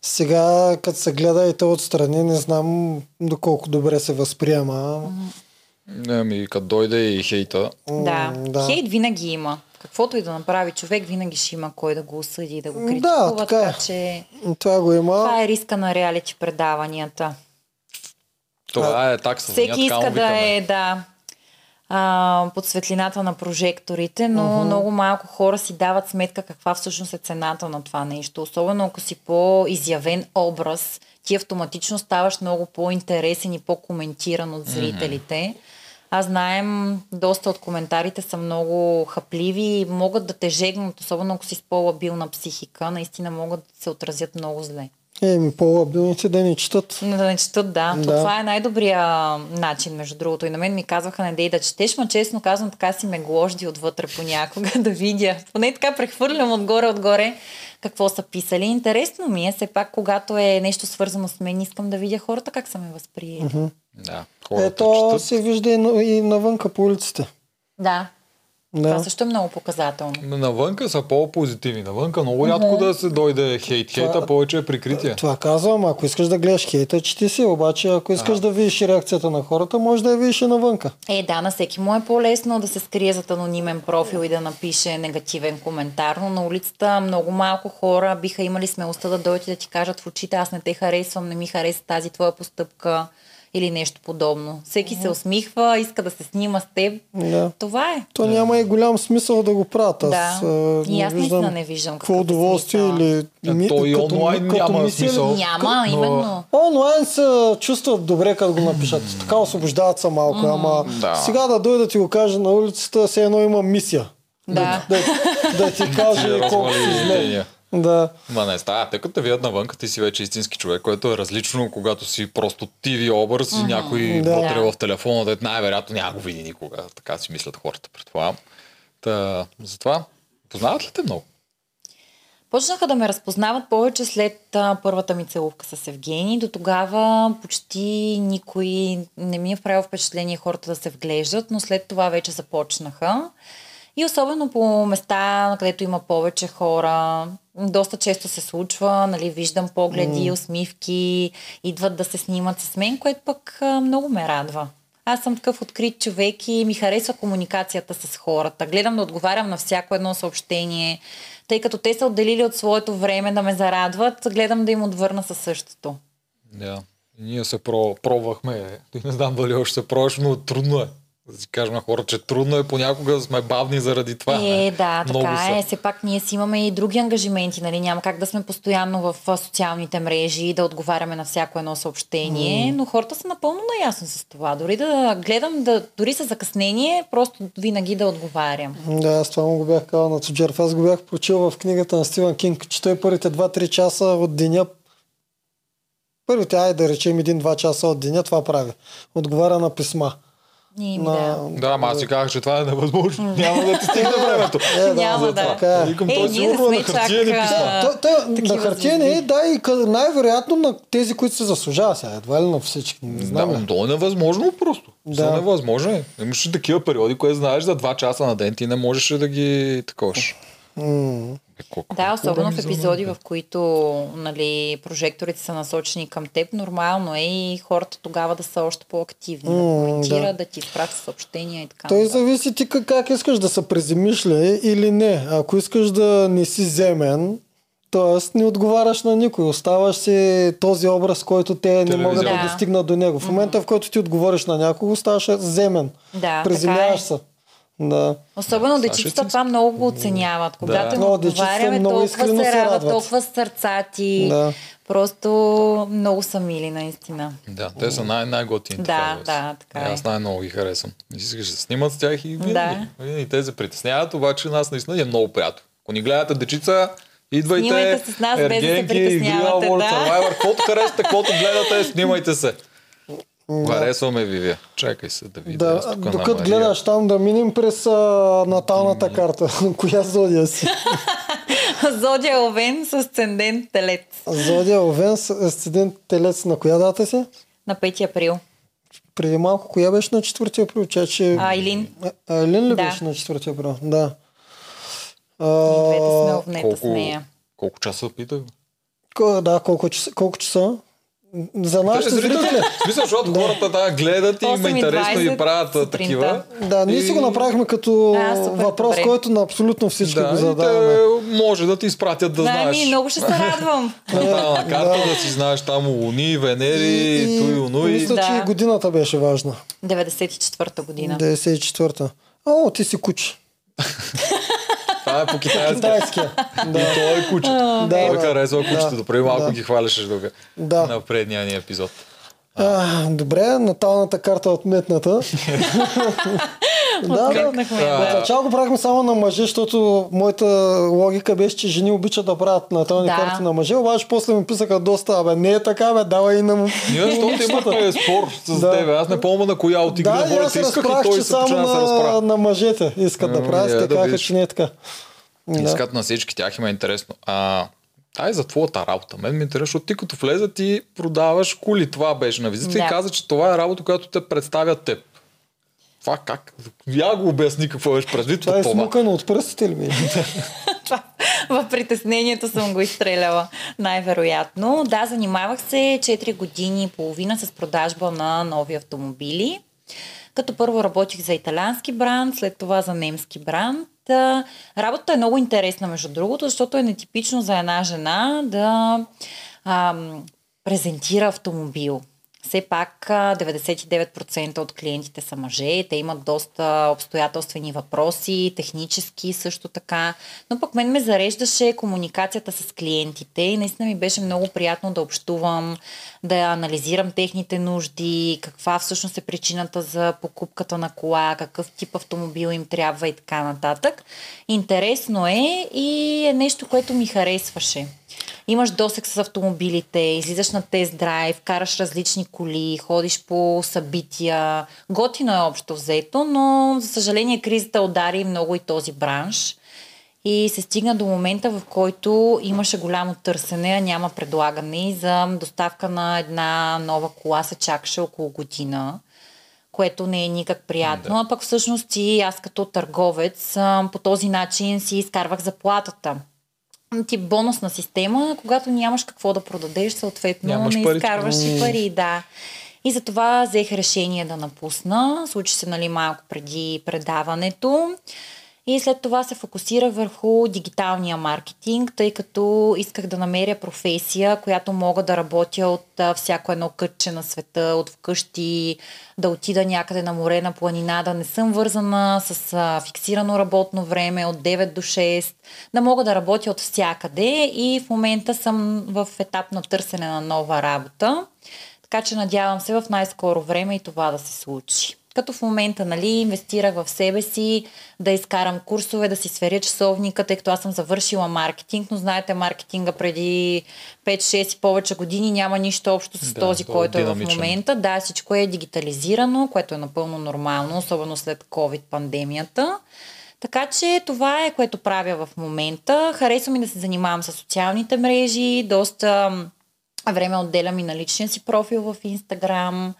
[SPEAKER 2] Сега, като се гледа и то отстрани, не знам доколко добре се възприема.
[SPEAKER 1] Ами, като дойде и хейта,
[SPEAKER 3] Да.
[SPEAKER 2] да.
[SPEAKER 3] Хейт винаги има. Каквото и да направи човек, винаги ще има кой да го осъди и да го
[SPEAKER 2] Да,
[SPEAKER 3] критикува.
[SPEAKER 2] така е.
[SPEAKER 3] така че
[SPEAKER 2] Това го има.
[SPEAKER 3] това е риска на реалити предаванията.
[SPEAKER 1] Това е такса.
[SPEAKER 3] Всеки иска да е, да, а, под светлината на прожекторите, но uh-huh. много малко хора си дават сметка каква всъщност е цената на това нещо. Особено ако си по-изявен образ, ти автоматично ставаш много по-интересен и по-коментиран от зрителите. Mm-hmm. Аз знаем, доста от коментарите са много хапливи и могат да те жегнат, особено ако си с по-лабилна психика, наистина могат да се отразят много зле.
[SPEAKER 2] Еми, по-лабилните да не четат.
[SPEAKER 3] Да не четат, да. да. Това е най-добрия начин, между другото. И на мен ми казваха, не дей да четеш, но честно казвам, така си ме гложди отвътре понякога (laughs) да видя. Поне така прехвърлям отгоре-отгоре какво са писали. Интересно ми е, все пак, когато е нещо свързано с мен, искам да видя хората как са ме възприели.
[SPEAKER 1] Mm-hmm. Да,
[SPEAKER 2] Ето четат. се вижда и, и навънка по улиците.
[SPEAKER 3] Да, да. Това също е много показателно.
[SPEAKER 1] Навънка са по-позитивни. Навънка много рядко mm-hmm. да се дойде хейт. Това, Хейта повече е прикритие.
[SPEAKER 2] Това казвам. Ако искаш да гледаш хейта, чети си. Обаче, ако искаш а. да видиш реакцията на хората, може да я видиш и навънка.
[SPEAKER 3] Е, да, на всеки му е по-лесно да се скрие зад анонимен профил и да напише негативен коментар. Но на улицата много малко хора биха имали смелостта да дойдат и да ти кажат в очите, аз не те харесвам, не ми хареса тази твоя постъпка или нещо подобно. Всеки се усмихва, иска да се снима с теб. Да. Това е.
[SPEAKER 2] То няма и голям смисъл да го правят. Аз,
[SPEAKER 3] да. А, и аз наистина не виждам
[SPEAKER 2] какво удоволствие или...
[SPEAKER 1] Ми, То и като, онлайн като, няма като смисъл.
[SPEAKER 3] Няма, като, именно.
[SPEAKER 2] Онлайн се чувстват добре, като го напишат. така освобождават се малко. Mm. Ама да. сега да дойда да ти го кажа на улицата, все едно има мисия.
[SPEAKER 3] Да.
[SPEAKER 2] Да, да, да ти (laughs) каже колко си зле. Да.
[SPEAKER 1] Ма не става. Те като те видят навън, ти си вече истински човек, което е различно, когато си просто TV образ mm-hmm. и някой да. вътре в телефона, да най-вероятно няма го види никога. Така си мислят хората, предполагам. Та, затова, познават ли те много?
[SPEAKER 3] Почнаха да ме разпознават повече след а, първата ми целувка с Евгений. До тогава почти никой не ми е правил впечатление хората да се вглеждат, но след това вече започнаха. И особено по места, където има повече хора, доста често се случва, нали, виждам погледи, mm. усмивки, идват да се снимат с мен, което пък много ме радва. Аз съм такъв открит човек и ми харесва комуникацията с хората. Гледам да отговарям на всяко едно съобщение, тъй като те са отделили от своето време да ме зарадват, гледам да им отвърна със същото.
[SPEAKER 1] Да. Ние се про, пробвахме. Не знам дали още се пробваш, но трудно е да си кажем на хора, че трудно е понякога да сме бавни заради това.
[SPEAKER 3] Е, да, Много така са. е. Все пак ние си имаме и други ангажименти, нали? Няма как да сме постоянно в социалните мрежи и да отговаряме на всяко едно съобщение, mm. но хората са напълно наясно с това. Дори да гледам, да, дори с закъснение, просто винаги да отговарям.
[SPEAKER 2] Да, аз това му го бях казал на Цуджерф. Аз го бях прочил в книгата на Стивен Кинг, че той първите 2-3 часа от деня Първите, ай да речем един-два часа от деня, това прави. Отговаря на писма.
[SPEAKER 3] Ние на...
[SPEAKER 1] да. Да, ама аз си казах, че това е невъзможно. Няма да ти стигне времето. (laughs)
[SPEAKER 3] Е, да, Няма да. Така е.
[SPEAKER 1] Викам, той сигурно на хартия не
[SPEAKER 2] писма. На хартия не е, да, и най-вероятно на тези, които се заслужава сега. Едва ли на всички. Не знам.
[SPEAKER 1] Да, то е невъзможно просто. Да. е невъзможно. Имаш такива периоди, които знаеш за 2 часа на ден ти не можеш да ги таковаш.
[SPEAKER 2] Mm.
[SPEAKER 3] Колко, да, особено в епизоди, в които нали, прожекторите са насочени към теб, нормално е и хората тогава да са още по-активни, mm, да коментират, да. да ти изпратят съобщения и така.
[SPEAKER 2] Той зависи ти как, как искаш да се преземиш ли или не. Ако искаш да не си земен, Тоест не отговаряш на никой, оставаш си този образ, който те Телевизия. не могат да, да достигнат до него. В момента, в който ти отговориш на някого, ставаш земен.
[SPEAKER 3] Да,
[SPEAKER 2] Преземяваш
[SPEAKER 3] е.
[SPEAKER 2] Да.
[SPEAKER 3] Особено дечицата това много го оценяват. Когато да. му отговаряме, толкова се радват, толкова сърцати. Да. Просто много са мили, наистина.
[SPEAKER 1] Да, те са най- най-готини.
[SPEAKER 3] Да, да, така
[SPEAKER 1] е. Аз най-много ги харесвам. Искаш да снимат с тях и винаги. Да. И те се притесняват, обаче нас наистина е много приятно. Ако ни гледате дечица, Идвайте,
[SPEAKER 3] снимайте с нас, без да се притеснявате. Да.
[SPEAKER 1] Survivor, каквото харесате, каквото гледате, снимайте се. Харесваме ви вие. Чакай се да видя.
[SPEAKER 2] Да, докато гледаш там да минем през а, наталната карта. (laughs) Коя зодия си? (laughs)
[SPEAKER 3] Зодия Овен с асцендент Телец.
[SPEAKER 2] Зодия Овен с асцендент Телец на коя дата си?
[SPEAKER 3] На 5 април.
[SPEAKER 2] Преди малко, коя беше на 4 април? Ча, че...
[SPEAKER 3] Айлин.
[SPEAKER 2] А, Айлин ли да. беше на 4 април? Да.
[SPEAKER 3] А... И двете сме колко, с нея.
[SPEAKER 1] Колко часа питах?
[SPEAKER 2] Да, колко часа? Колко часа? За нашите зрители.
[SPEAKER 1] В смисъл, защото хората да гледат и им е
[SPEAKER 3] 8:20
[SPEAKER 1] интересно и правят
[SPEAKER 3] сутринта.
[SPEAKER 1] такива.
[SPEAKER 2] Да, ние
[SPEAKER 1] И-
[SPEAKER 2] си го направихме като
[SPEAKER 3] А, супер,
[SPEAKER 2] въпрос,
[SPEAKER 3] добре.
[SPEAKER 2] който на абсолютно всички
[SPEAKER 1] Да,
[SPEAKER 2] го
[SPEAKER 1] и
[SPEAKER 2] задаваме.
[SPEAKER 1] те може да ти изпратят да
[SPEAKER 3] Да,
[SPEAKER 1] знаеш.
[SPEAKER 3] ми, много ще се радвам. (laughs)
[SPEAKER 1] Натална карта,
[SPEAKER 2] Да.
[SPEAKER 1] да си знаеш там луни, венери, туй, онуй.
[SPEAKER 2] мисля, че
[SPEAKER 3] Да.
[SPEAKER 2] и годината беше важна.
[SPEAKER 3] 94-та година.
[SPEAKER 2] 94-та. О, ти си куче. (laughs)
[SPEAKER 1] Това е по китайски.
[SPEAKER 2] Китайския.
[SPEAKER 1] И
[SPEAKER 2] Да.
[SPEAKER 1] той е куче.
[SPEAKER 2] Да,
[SPEAKER 1] Той
[SPEAKER 2] да.
[SPEAKER 1] харесва кучето.
[SPEAKER 2] Да.
[SPEAKER 1] Допреди малко
[SPEAKER 2] Да.
[SPEAKER 1] ги хваляше тук
[SPEAKER 2] Да.
[SPEAKER 1] на предния ни епизод.
[SPEAKER 2] А, добре, наталната карта е отметната. (laughs) да, да.
[SPEAKER 3] Отметнахме я,
[SPEAKER 1] А,
[SPEAKER 2] От
[SPEAKER 3] да.
[SPEAKER 2] начало го правихме само на мъже, защото моята логика беше, че жени обичат да правят натални
[SPEAKER 3] Да.
[SPEAKER 2] карти на мъже, обаче после ми писаха доста, абе не е така, бе, давай и на му.
[SPEAKER 1] Ние защото (laughs) имахме спор с
[SPEAKER 2] Да.
[SPEAKER 1] тебе. Аз не помня на коя от игри
[SPEAKER 2] Да,
[SPEAKER 1] на волята
[SPEAKER 2] се
[SPEAKER 1] исках и той
[SPEAKER 2] че
[SPEAKER 1] се
[SPEAKER 2] само
[SPEAKER 1] да се
[SPEAKER 2] на,
[SPEAKER 1] разправя.
[SPEAKER 2] на мъжете искат да
[SPEAKER 1] Ами,
[SPEAKER 2] правят,
[SPEAKER 1] е,
[SPEAKER 2] те
[SPEAKER 1] да
[SPEAKER 2] казаха,
[SPEAKER 1] видиш.
[SPEAKER 2] че не е така. Да.
[SPEAKER 1] Искат на всички тях има интересно. А, Ай за твоята работа. Мен ми е интересно, защото ти като влезе ти продаваш коли. Това беше на визита
[SPEAKER 3] Да.
[SPEAKER 1] и каза, че това е работа, която те представят теб. Това как? Я го обясни какво беше предвид
[SPEAKER 2] Това е
[SPEAKER 1] това.
[SPEAKER 2] смукано от пръстите ли ми? (laughs)
[SPEAKER 3] В притеснението съм го изстреляла, най-вероятно. Да, занимавах се 4 години и половина с продажба на нови автомобили. Като първо работих за италиански бранд, след това за немски бранд. Работата е много интересна, между другото, защото е нетипично за една жена да ам, презентира автомобил. Все пак а, 99% от клиентите са мъже, те имат доста обстоятелствени въпроси, технически също така. Но пък мен ме зареждаше комуникацията с клиентите и наистина ми беше много приятно да общувам, да анализирам техните нужди, каква всъщност е причината за покупката на кола, какъв тип автомобил им трябва и така нататък. Интересно е и е нещо, което ми харесваше. Имаш досек с автомобилите, излизаш на тест драйв, караш различни коли, ходиш по събития. Готино е общо взето, но за съжаление кризата удари много и този бранш. И се стигна до момента, в който имаше голямо търсене, а няма предлагане и за доставка на една нова кола се чакаше около година което не е никак приятно. А пък всъщност и аз като търговец по този начин си изкарвах заплатата. Тип бонусна система, когато нямаш какво да продадеш, съответно
[SPEAKER 1] Нямаш
[SPEAKER 3] не изкарваш и пари, да. И затова взех решение да напусна. Случи се нали, малко преди предаването. И след това се фокусирах върху дигиталния маркетинг, тъй като исках да намеря професия, която мога да работя от всяко едно кътче на света, от вкъщи, да отида някъде на море, на планина, да не съм вързана с фиксирано работно време от 9 до 6, да мога да работя от всякъде и в момента съм в етап на търсене на нова работа. Така че надявам се в най-скоро време и това да се случи. Като в момента, нали, инвестирах в себе си, да изкарам курсове, да си сверя часовника, тъй като аз съм завършила маркетинг, но знаете, маркетинга преди 5-6 и повече години няма нищо общо с
[SPEAKER 1] Да,
[SPEAKER 3] този,
[SPEAKER 1] то е
[SPEAKER 3] който е в
[SPEAKER 1] динамичен.
[SPEAKER 3] момента. Да, всичко е дигитализирано, което е напълно нормално, особено след COVID-пандемията. Така че това е което правя в момента. Харесва ми да се занимавам с социалните мрежи, доста време отделям и на личния си профил в Инстаграм.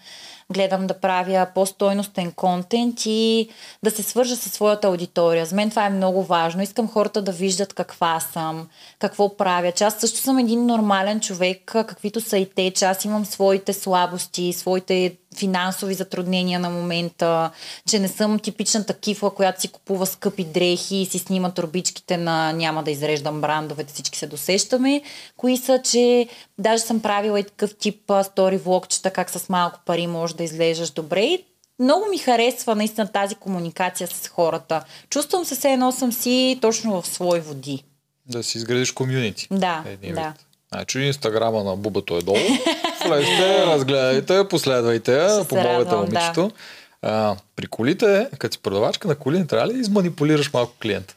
[SPEAKER 3] Гледам да правя по-стойностен контент и да се свържа със своята аудитория. За мен това е много важно. Искам хората да виждат каква съм, какво правя. Че аз също съм един нормален човек, каквито са и те, че аз имам своите слабости, своите финансови затруднения на момента, че не съм типичната кифла, която си купува скъпи дрехи и си снима турбичките на няма да изреждам брандовете, всички се досещаме, кои са, че даже съм правила и такъв тип стори влогчета, как с малко пари може да изглеждаш добре. И много ми харесва наистина тази комуникация с хората. Чувствам се все едно съм си точно в свои води.
[SPEAKER 1] Да си изградиш комюнити.
[SPEAKER 3] Да,
[SPEAKER 1] Един
[SPEAKER 3] да.
[SPEAKER 1] вид. Значи инстаграма на Бубато е долу. Влезте, разгледайте, последвайте
[SPEAKER 3] радвам,
[SPEAKER 1] момичето. А, при колите, като си продавачка на коли, не трябва ли да изманипулираш малко клиента?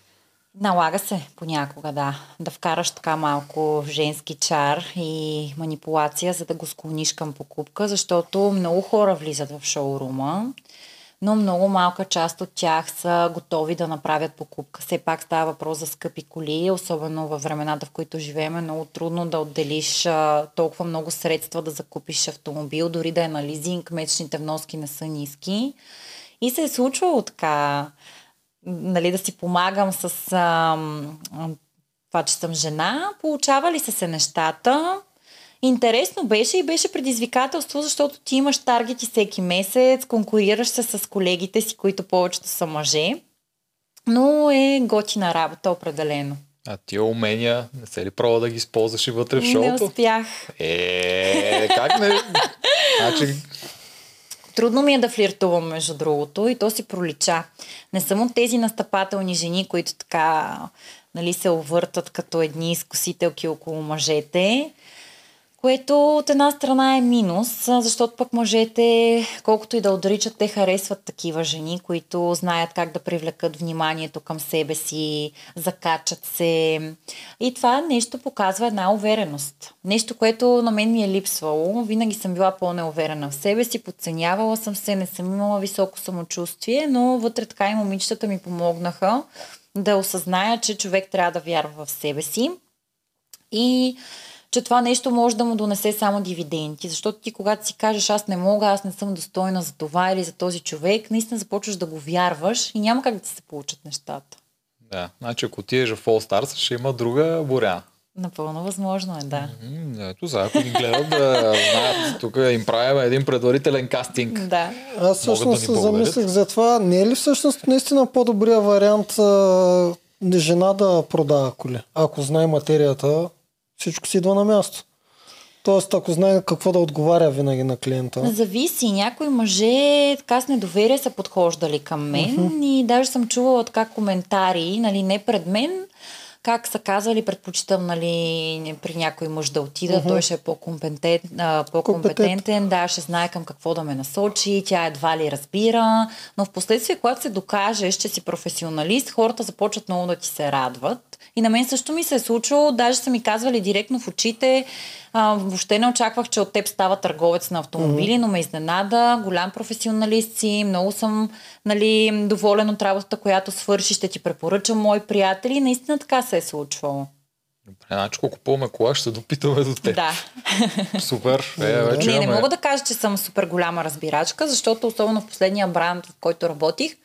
[SPEAKER 3] Налага се понякога, да. Да вкараш така малко женски чар и манипулация, за да го склониш към покупка, защото много хора влизат в шоурума, но много малка част от тях са готови да направят покупка. Все пак става въпрос за скъпи коли, особено във времената, в които живеем, е много трудно да отделиш а, толкова много средства да закупиш автомобил, дори да е на лизинг, месечните вноски не са ниски. И се е случвало така нали, да си помагам с ам, това, че съм жена. Получавали са се нещата Интересно беше и беше предизвикателство, защото ти имаш таргети всеки месец, конкурираш се с колегите си, които повечето са мъже, но е готина работа определено.
[SPEAKER 1] А тия умения, не се ли пробва да ги използваш и вътре в шоуто?
[SPEAKER 3] Не успях.
[SPEAKER 1] Е, как не? Значи,
[SPEAKER 3] Трудно ми е да флиртувам, между другото, и то си пролича. Не съм от тези настъпателни жени, които така нали, се увъртат като едни изкусителки около мъжете, което от една страна е минус, защото пък мъжете, колкото и да отричат, те харесват такива жени, които знаят как да привлекат вниманието към себе си, закачат се. И това нещо показва една увереност. Нещо, което на мен ми е липсвало. Винаги съм била по-неуверена в себе си, подценявала съм се, не съм имала високо самочувствие, но вътре така и момичетата ми помогнаха да осъзная, че човек трябва да вярва в себе си. И че това нещо може да му донесе само дивиденти. Защото ти, когато си кажеш, аз не мога, аз не съм достойна за това или за този човек, наистина започваш да го вярваш и няма как да ти се получат нещата.
[SPEAKER 1] да, значи ако отидеш в All Stars, ще има друга боря.
[SPEAKER 3] Напълно възможно е, да.
[SPEAKER 1] М, Ето, сега ако ни гледат да знаят, тук им правим един предварителен кастинг.
[SPEAKER 3] Да.
[SPEAKER 2] Аз всъщност
[SPEAKER 1] да
[SPEAKER 2] се замислих за това. Не е ли всъщност наистина по-добрия вариант а, жена да продава коли? Ако знае материята, всичко си идва на място. Тоест, ако знае какво да отговаря винаги на клиента.
[SPEAKER 3] Зависи. Някои мъже така с недоверие са подхождали към мен uh-huh. и даже съм чувала така коментари, нали, не пред мен, как са казали, предпочитам нали, при някой мъж да отида, uh-huh. той ще е по-компетент, а, по-компетентен, да, ще знае към какво да ме насочи, тя едва ли разбира, но в последствие, когато се докажеш, че си професионалист, хората започват много да ти се радват. И на мен също ми се е случило, даже са ми казвали директно в очите, а, въобще не очаквах, че от теб става търговец на автомобили, mm-hmm. но ме изненада. Голям професионалист си, много съм нали, доволен от работата, която свърши, ще ти препоръчам мои приятели. Наистина така се е случвало.
[SPEAKER 1] Добре, значи ако купуваме кола, ще се допитаме до теб.
[SPEAKER 3] Да.
[SPEAKER 1] Супер. (laughs) Е, вече
[SPEAKER 3] Не, не
[SPEAKER 1] имаме...
[SPEAKER 3] мога да кажа, че съм супер голяма разбирачка, защото особено в последния бранд, в който работих,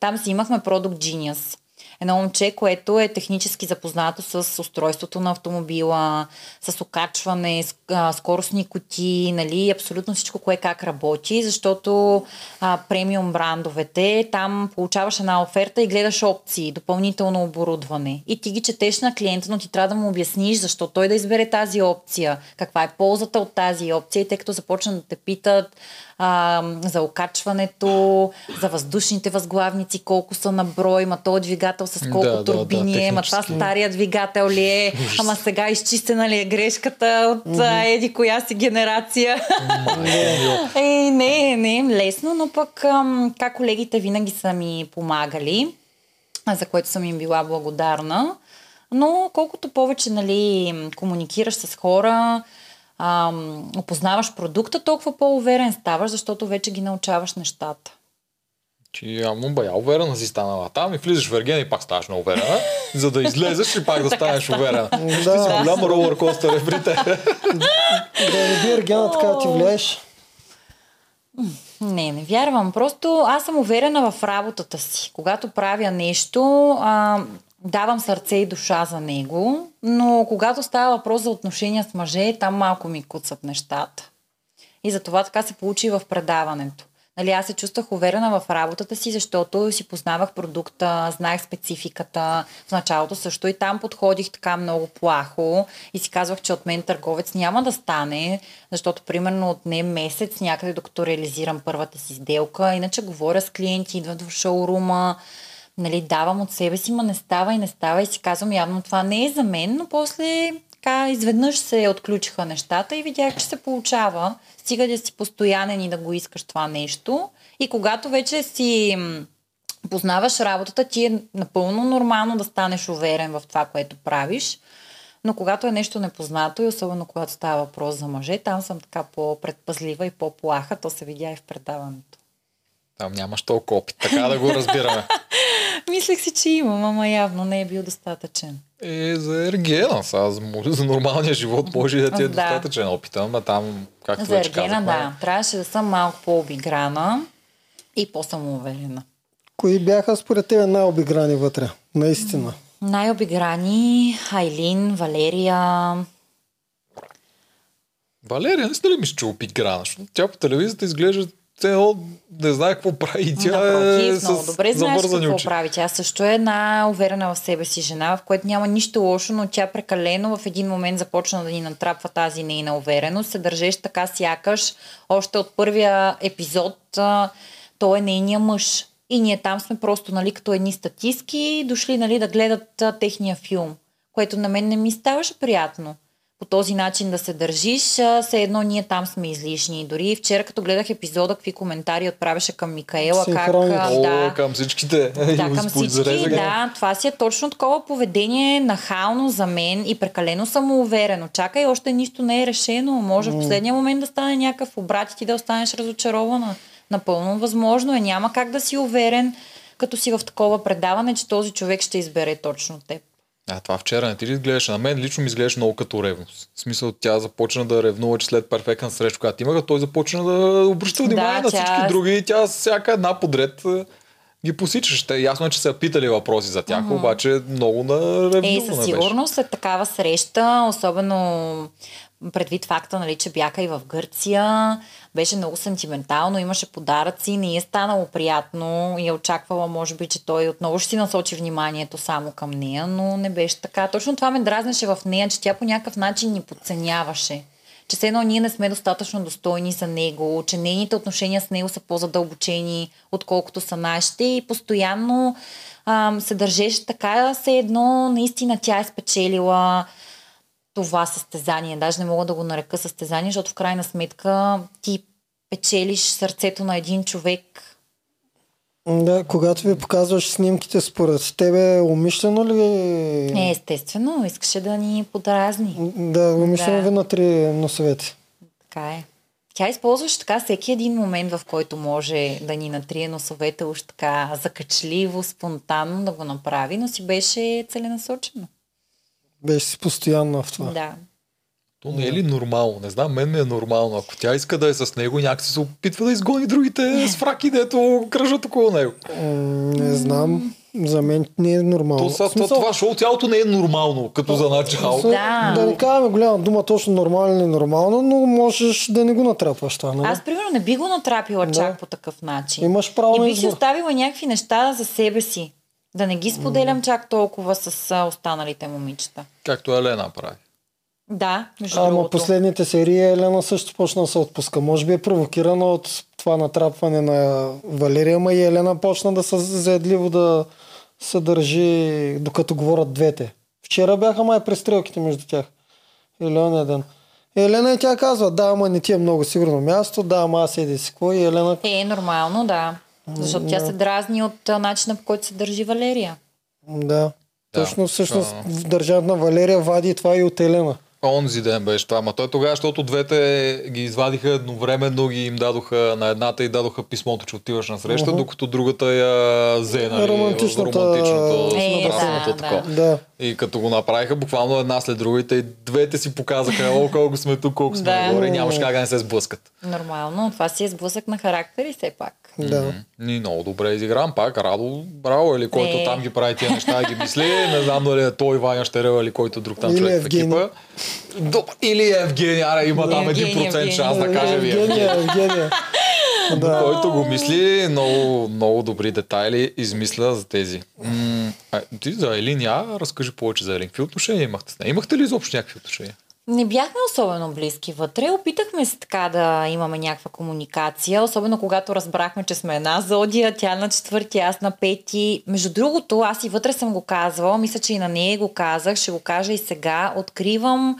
[SPEAKER 3] там си имахме продукт Genius. Едно момче, което е технически запознато с устройството на автомобила, с окачване, скоростни кутии, нали, абсолютно всичко, кое как работи, защото а, премиум брандовете, там получаваш една оферта и гледаш опции, допълнително оборудване. И ти ги четеш на клиента, но ти трябва да му обясниш защо той да избере тази опция, каква е ползата от тази опция и тъй като започнат да те питат а, за окачването, за въздушните възглавници, колко са на брой, ма този двигател с колко
[SPEAKER 1] Да, да, да,
[SPEAKER 3] турбини е, ма това стария двигател ли е, ама сега изчистена ли е грешката от а, еди коя си генерация. Е, не, не е лесно, но пък как колегите винаги са ми помагали, за което съм им била благодарна. Но колкото повече нали, комуникираш с хора, ам, опознаваш продукта, толкова по-уверен ставаш, защото вече ги научаваш нещата.
[SPEAKER 1] Ти явно бая уверена си станала там и влизаш в Ергена и пак ставаш много уверена, за да излезеш и пак да (laughs) станеш уверена. Ти си
[SPEAKER 2] Да.
[SPEAKER 1] голям ролър костър е при теб.
[SPEAKER 2] Да не би Ергена така да ти влияеш.
[SPEAKER 3] Не, не вярвам. Просто аз съм уверена в работата си. Когато правя нещо, а, давам сърце и душа за него, но когато става въпрос за отношения с мъже, там малко ми куцат нещата. И затова така се получи в предаването. Нали, аз се чувствах уверена в работата си, защото си познавах продукта, знаех спецификата. В началото също и там подходих така много плахо и си казвах, че от мен търговец няма да стане, защото примерно от не месец някъде докато реализирам първата си сделка. Иначе говоря с клиенти, идват в шоурума, нали, давам от себе си, ма не става и не става и си казвам, явно това не е за мен, но после така изведнъж се отключиха нещата и видях, че се получава. Стига да си постоянен и да го искаш това нещо. И когато вече си познаваш работата, ти е напълно нормално да станеш уверен в това, което правиш. Но когато е нещо непознато и особено когато става въпрос за мъже, там съм така по-предпазлива и по-плаха. То се видя и в предаването.
[SPEAKER 1] Там нямаш толкова опит, така да го разбираме. (laughs)
[SPEAKER 3] Мислех си, че имам, ама явно не е бил достатъчен.
[SPEAKER 1] Е, за Ергена, сега за, за нормалния живот може и да ти е
[SPEAKER 3] Да.
[SPEAKER 1] достатъчен опит, ама там, както
[SPEAKER 3] За
[SPEAKER 1] вече
[SPEAKER 3] Ергена,
[SPEAKER 1] казахме,
[SPEAKER 3] да. Трябваше да съм малко по-обиграна и по-самоуверена.
[SPEAKER 2] Кои бяха според тебе най-обиграни вътре? Наистина.
[SPEAKER 3] Най-обиграни Айлин, Валерия,
[SPEAKER 1] Валерия, не сте ли мисля, че опит грана? Защото Тя по телевизията изглежда едно не знае какво прави и тя
[SPEAKER 3] Напротив,
[SPEAKER 1] е
[SPEAKER 3] много добре знаеш какво
[SPEAKER 1] очи.
[SPEAKER 3] прави. Тя също е една уверена в себе си жена, в което няма нищо лошо, но тя прекалено в един момент започна да ни натрапва тази нейна увереност. Се държеше така сякаш още от първия епизод той е нейния мъж. И ние там сме просто, нали, като едни статистки, дошли, нали, да гледат а, техния филм, което на мен не ми ставаше приятно по този начин да се държиш, все едно ние там сме излишни. Дори вчера, като гледах епизода, какви коментари отправяше към Микаела, как
[SPEAKER 1] О,
[SPEAKER 3] да,
[SPEAKER 1] към всичките.
[SPEAKER 3] да, към всички, да, това си е точно такова поведение, нахално за мен и прекалено самоуверено. Чакай, още нищо не е решено. Може в последния момент да стане някакъв обрат и ти да останеш разочарована. Напълно възможно е. Няма как да си уверен, като си в такова предаване, че този човек ще избере точно теб.
[SPEAKER 1] А, това вчера не ти ли изглеждаше? На мен лично ми изглеждаше много като ревност. В смисъл, тя започна да ревнува, че след перфектна среща, която имаха, той започна да обръща внимание
[SPEAKER 3] Да,
[SPEAKER 1] на
[SPEAKER 3] тя-
[SPEAKER 1] всички други и тя всяка една подред ги посичаше. Те, ясно е, че са питали въпроси за тях, обаче много на ревнуване
[SPEAKER 3] Е, със сигурност след такава среща, особено предвид факта, нали, че бяха и в Гърция, беше много сентиментално, имаше подаръци, не е станало приятно и е очаквала, може би, че той отново ще си насочи вниманието само към нея, но не беше така. Точно това ме дразнеше в нея, че тя по някакъв начин ни подценяваше. Че все едно ние не сме достатъчно достойни за него, че нейните отношения с него са по-задълбочени, отколкото са нашите и постоянно ам, се държеше така, все едно наистина тя е спечелила това състезание. Даже не мога да го нарека състезание, защото в крайна сметка ти печелиш сърцето на един човек.
[SPEAKER 2] Да, когато ви показваш снимките според тебе, умишлено ли?
[SPEAKER 3] Е, естествено, искаше да ни подразни.
[SPEAKER 2] Да, умишлено
[SPEAKER 3] Да.
[SPEAKER 2] ви натри носовете.
[SPEAKER 3] Така е. Тя използваше така всеки един момент, в който може да ни натрие носовете уж така закачливо, спонтанно да го направи, но си беше целенасочено.
[SPEAKER 2] Беше си постоянно в това.
[SPEAKER 3] Да.
[SPEAKER 1] То не е ли нормално? Не знам, мен ми е нормално. Ако тя иска да е с него, някакси се опитва да изгони другите с фраки, дето кръжат около него.
[SPEAKER 2] Не знам. За мен не е нормално.
[SPEAKER 1] То, са,
[SPEAKER 2] смисъл,
[SPEAKER 1] това шоу цялото не е нормално, като за начало.
[SPEAKER 3] Да.
[SPEAKER 2] да не казваме голяма дума точно нормално или ненормално, но можеш да не го натрапваш това. Нали?
[SPEAKER 3] Аз, примерно, не би го натрапила
[SPEAKER 2] Да.
[SPEAKER 3] чак по такъв начин.
[SPEAKER 2] Имаш право
[SPEAKER 3] И
[SPEAKER 2] на
[SPEAKER 3] бих си
[SPEAKER 2] избор.
[SPEAKER 3] оставила някакви неща за себе си. Да не ги споделям чак толкова с а, останалите момичета.
[SPEAKER 1] Както Елена прави.
[SPEAKER 3] Да, между
[SPEAKER 2] Ама
[SPEAKER 3] другото.
[SPEAKER 2] последните серии Елена също почна да се отпуска. Може би е провокирана от това натрапване на Валерия, ма и Елена почна да се заедливо да се държи, докато говорят двете. Вчера бяха май престрелките между тях. Или ония ден. Елена и тя казва, да, ама не ти е много сигурно място, да, ама аз еди си кой. Елена
[SPEAKER 3] Е, нормално, да. Защото тя се дразни от начина по който се държи Валерия.
[SPEAKER 2] Да. Точно
[SPEAKER 1] Да.
[SPEAKER 2] всъщност
[SPEAKER 1] А.
[SPEAKER 2] в държавата на Валерия вади това и от Елена.
[SPEAKER 1] Онзи ден беше това. Ма той тогава, защото двете ги извадиха едновременно, ги им дадоха на едната и дадоха писмото, че отиваш на среща, докато другата я взе, нали,
[SPEAKER 2] Романтичната-
[SPEAKER 1] романтичното,
[SPEAKER 3] Е, да, да.
[SPEAKER 2] Да.
[SPEAKER 1] И като го направиха буквално една след друга и те двете си показаха, о, колко сме тук, колко сме
[SPEAKER 3] Да.
[SPEAKER 1] нагоре, и нямаш как да не се сблъскат.
[SPEAKER 3] Нормално, това си е сблъсък на характери все пак.
[SPEAKER 2] Да.
[SPEAKER 1] Ни много добре изигран пак. Радо, браво, или който
[SPEAKER 3] Е.
[SPEAKER 1] там ги прави тия неща, ги мисли. Не знам дали е той, Ваня Щерева или който друг там
[SPEAKER 2] Или
[SPEAKER 1] човек в
[SPEAKER 2] Евгений.
[SPEAKER 1] екипа. Добре, или Евгений, аре, има там
[SPEAKER 3] Евгений,
[SPEAKER 1] 1% шанс да каже ви.
[SPEAKER 2] Евгения, Евгения. Да.
[SPEAKER 1] Който го мисли, много, много добри детайли измисля за тези. М- а, ти за Елин, я разкажи повече за Елин. Какви отношения имахте с нея? Имахте ли изобщо някакви отношения?
[SPEAKER 3] Не бяхме особено близки вътре. Опитахме се така да имаме някаква комуникация, особено когато разбрахме, че сме една зодия, тя на четвърти, аз на пети. Между другото, аз и вътре съм го казвала, мисля, че и на нея го казах, ще го кажа и сега. Откривам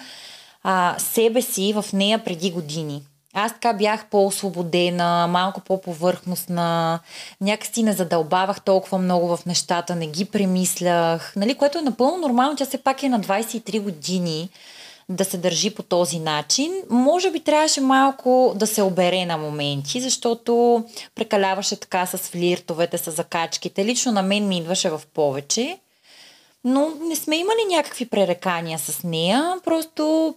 [SPEAKER 3] а, себе си в нея преди години. Аз така бях по-освободена, малко по-повърхностна, някакси не задълбавах толкова много в нещата, не ги премислях, нали, което е напълно нормално, тя все пак е на 23 години да се държи по този начин. Може би трябваше малко да се обере на моменти, защото прекаляваше така с флиртовете, с закачките. Лично на мен ми идваше в повече. Но не сме имали някакви пререкания с нея, просто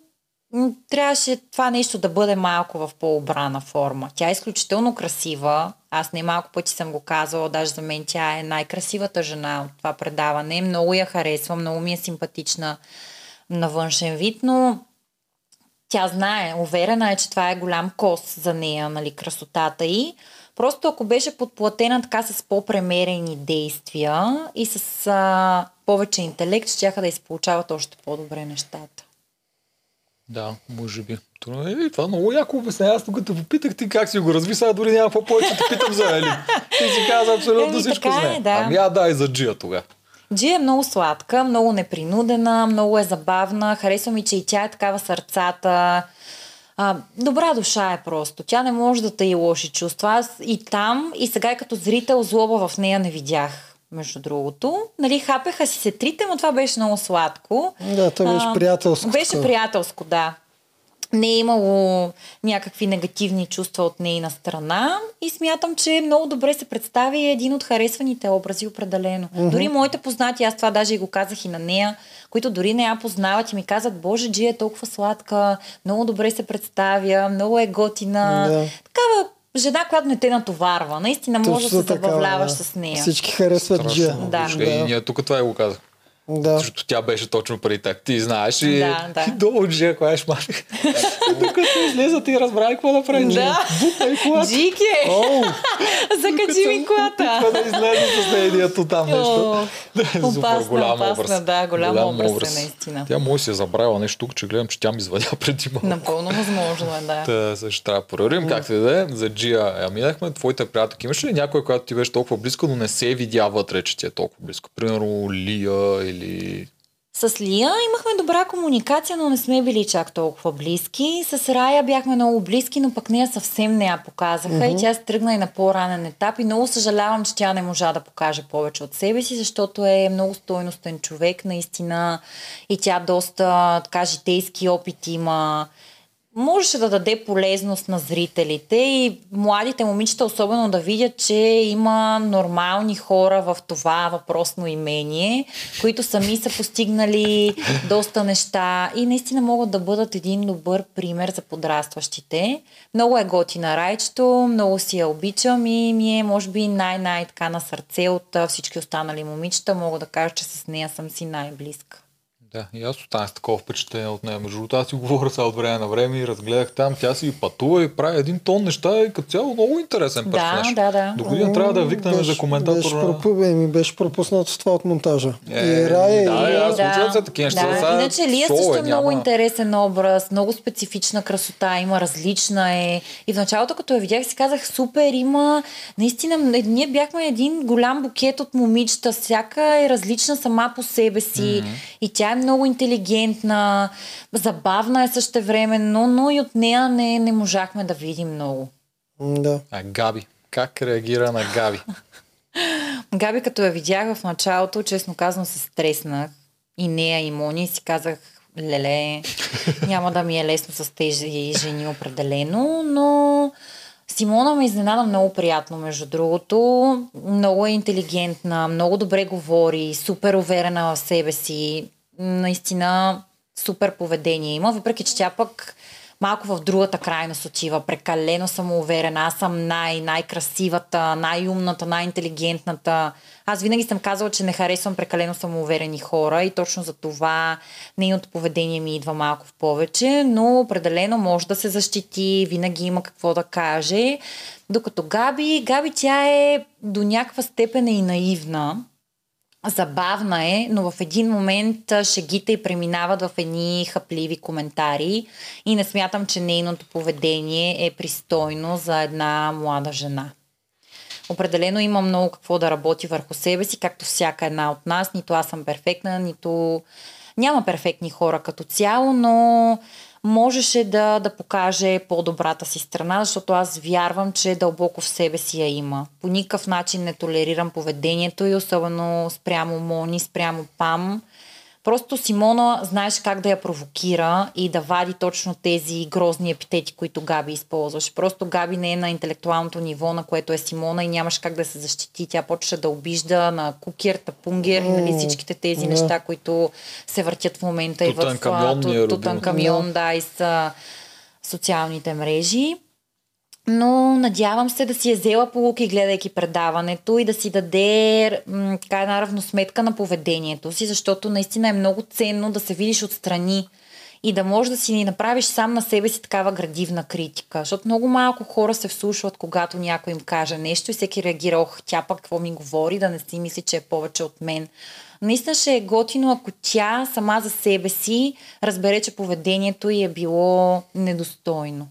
[SPEAKER 3] трябваше това нещо да бъде малко в по-обрана форма. Тя е изключително красива. Аз не малко пъти съм го казвала, даже за мен тя е най-красивата жена от това предаване. Много я харесвам, много ми е симпатична на външен вид, но Тя знае, уверена е, че това е голям кос за нея, нали, красотата й. Просто ако беше подплатена така с по-премерени действия и с а, повече интелект, ще да изполучават още по-добре нещата.
[SPEAKER 1] Да, може би. Това, е, това много яко обясня. Аз те попитах ти как си го разви, сега дори няма какво повече те питам за Ели. Ти си каза абсолютно всичко за
[SPEAKER 3] е, да.
[SPEAKER 1] Ами а да, и за Джия тогава.
[SPEAKER 3] Джи е много сладка, много непринудена, много е забавна. Харесва ми, че и тя е такава сърцата. А, добра душа е просто. Тя не може да тъй лоши чувства. Аз и там, и сега и като зрител злоба в нея не видях. Между другото. Нали, хапеха си се трите, но това беше много сладко.
[SPEAKER 2] Да, то беше приятелско.
[SPEAKER 3] Беше приятелско, да. Не е имало някакви негативни чувства от нейна страна и смятам, че много добре се представи е един от харесваните образи определено. Mm-hmm. Дори моите познати, аз това даже и го казах и на нея, които дори не я познават и ми казват, боже, Джи е толкова сладка, много добре се представя, много е готина.
[SPEAKER 2] Да.
[SPEAKER 3] Такава жена, която не те натоварва. Наистина може да се забавляваш
[SPEAKER 2] да.
[SPEAKER 3] с нея.
[SPEAKER 2] Всички харесват Джия.
[SPEAKER 3] Да.
[SPEAKER 1] Да. И ние тук това и го казах.
[SPEAKER 2] Да.
[SPEAKER 1] Защото тя беше точно преди теб. Ти знаеш и,
[SPEAKER 3] Да, да. (laughs)
[SPEAKER 1] и долу Джия, коя е шманих. (laughs) Докато излеза ти разбрах какво да прави.
[SPEAKER 3] Да.
[SPEAKER 1] Бупа и колата.
[SPEAKER 3] Джике! (laughs) Закачи ми колата!
[SPEAKER 1] Опитва да излезе с нейният там нещо. Да, е
[SPEAKER 3] опасна,
[SPEAKER 1] голям образ.
[SPEAKER 3] да, голям образ е наистина.
[SPEAKER 1] Тя може си е забравила нещо тук, че гледам, че тя ми извадя преди малко.
[SPEAKER 3] Напълно възможно е, да.
[SPEAKER 1] Та, също трябва да проверим как се даде. За Джия я минахме. Твоите приятелки имаш ли някой, която ти беше толкова близко, но не се видя вътре, че ти е толкова близко? Примерно Лия или...
[SPEAKER 3] С Лия имахме добра комуникация, но не сме били чак толкова близки. С Рая бяхме много близки, но пък нея съвсем не я показаха mm-hmm. и тя се тръгна и на по-ранен етап и много съжалявам, че тя не можа да покаже повече от себе си, защото е много стойностен човек, наистина и тя доста така житейски опит има. Можеше да даде полезност на зрителите и младите момичета особено да видят, че има нормални хора в това въпросно имение, които сами са постигнали доста неща и наистина могат да бъдат един добър пример за подрастващите. Много е готина райчето, много си я обичам и ми е може би най-най така на сърце от всички останали момичета. Мога да кажа, че с нея съм си най-близка.
[SPEAKER 1] Да, и аз останах с такова впечатление от нея. Между другото, аз си говоря сега от време на време и разгледах там. Тя си пътува и прави един тон неща и като цяло много интересен
[SPEAKER 3] Да,
[SPEAKER 1] персонаж.
[SPEAKER 3] да, да.
[SPEAKER 1] До година трябва да викнем
[SPEAKER 2] беше,
[SPEAKER 1] за коментатор.
[SPEAKER 2] Беше, пропу... Еми, беше пропуснато това от монтажа.
[SPEAKER 1] Е,
[SPEAKER 2] и Рая
[SPEAKER 1] да,
[SPEAKER 2] и...
[SPEAKER 1] е, аз случват се такива неща.
[SPEAKER 3] Да.
[SPEAKER 1] Сега
[SPEAKER 3] Иначе Лия
[SPEAKER 1] шоу
[SPEAKER 3] също
[SPEAKER 1] е,
[SPEAKER 3] е много
[SPEAKER 1] няма-
[SPEAKER 3] интересен образ, много специфична красота, има различна е. И в началото, като я видях, си казах, супер, има... Наистина, ние бяхме един голям букет от момичета, всяка е различна сама по себе си. Mm-hmm. И тя е много интелигентна, забавна е същевременно, но и от нея не, не можахме да видим много.
[SPEAKER 2] Да.
[SPEAKER 1] А, Габи. Как реагира на Габи?
[SPEAKER 3] Габи, като я видях в началото, честно казвам, се стреснах. И нея, и Мони, си казах, леле, няма да ми е лесно с тези жени определено, но Симона ме изненада много приятно, между другото. Много е интелигентна, много добре говори, супер уверена в себе си. Наистина супер поведение има, въпреки че тя пък малко в другата крайност отива. Прекалено самоуверена. Аз съм най- най-красивата, най-умната, най-интелигентната. Аз винаги съм казала, че не харесвам прекалено самоуверени хора и точно за това нейното поведение ми идва малко в повече, но определено може да се защити, винаги има какво да каже. Докато Габи, Габи тя е до някаква степен и наивна. Забавна е, но в един момент шегите й преминават в едни хапливи коментари и не смятам, че нейното поведение е пристойно за една млада жена. Определено има много какво да работи върху себе си, както всяка една от нас. Нито аз съм перфектна, нито няма перфектни хора като цяло, но можеше да, да покаже по-добрата си страна, защото аз вярвам, че дълбоко в себе си я има. По никакъв начин не толерирам поведението и особено спрямо Мони, спрямо Пам. Просто Симона знаеш как да я провокира и да вади точно тези грозни епитети, които Габи използваш. Просто Габи не е на интелектуалното ниво, на което е Симона и нямаш как да се защити. Тя почва да обижда на кукер, тапунгер, нали, всичките тези
[SPEAKER 2] да.
[SPEAKER 3] неща, които се въртят в момента и в
[SPEAKER 1] е.
[SPEAKER 3] Тутанкамион, да, и са социалните мрежи. Но надявам се да си е взела полуки, гледайки предаването и да си даде м, така една равносметка на поведението си, защото наистина е много ценно да се видиш отстрани и да можеш да си направиш сам на себе си такава градивна критика. Защото много малко хора се вслушват, когато някой им каже нещо и всеки реагира, ох, тя пък какво ми говори, да не си мисли, че е повече от мен. Наистина ще е готино, ако тя сама за себе си разбере, че поведението й е било недостойно.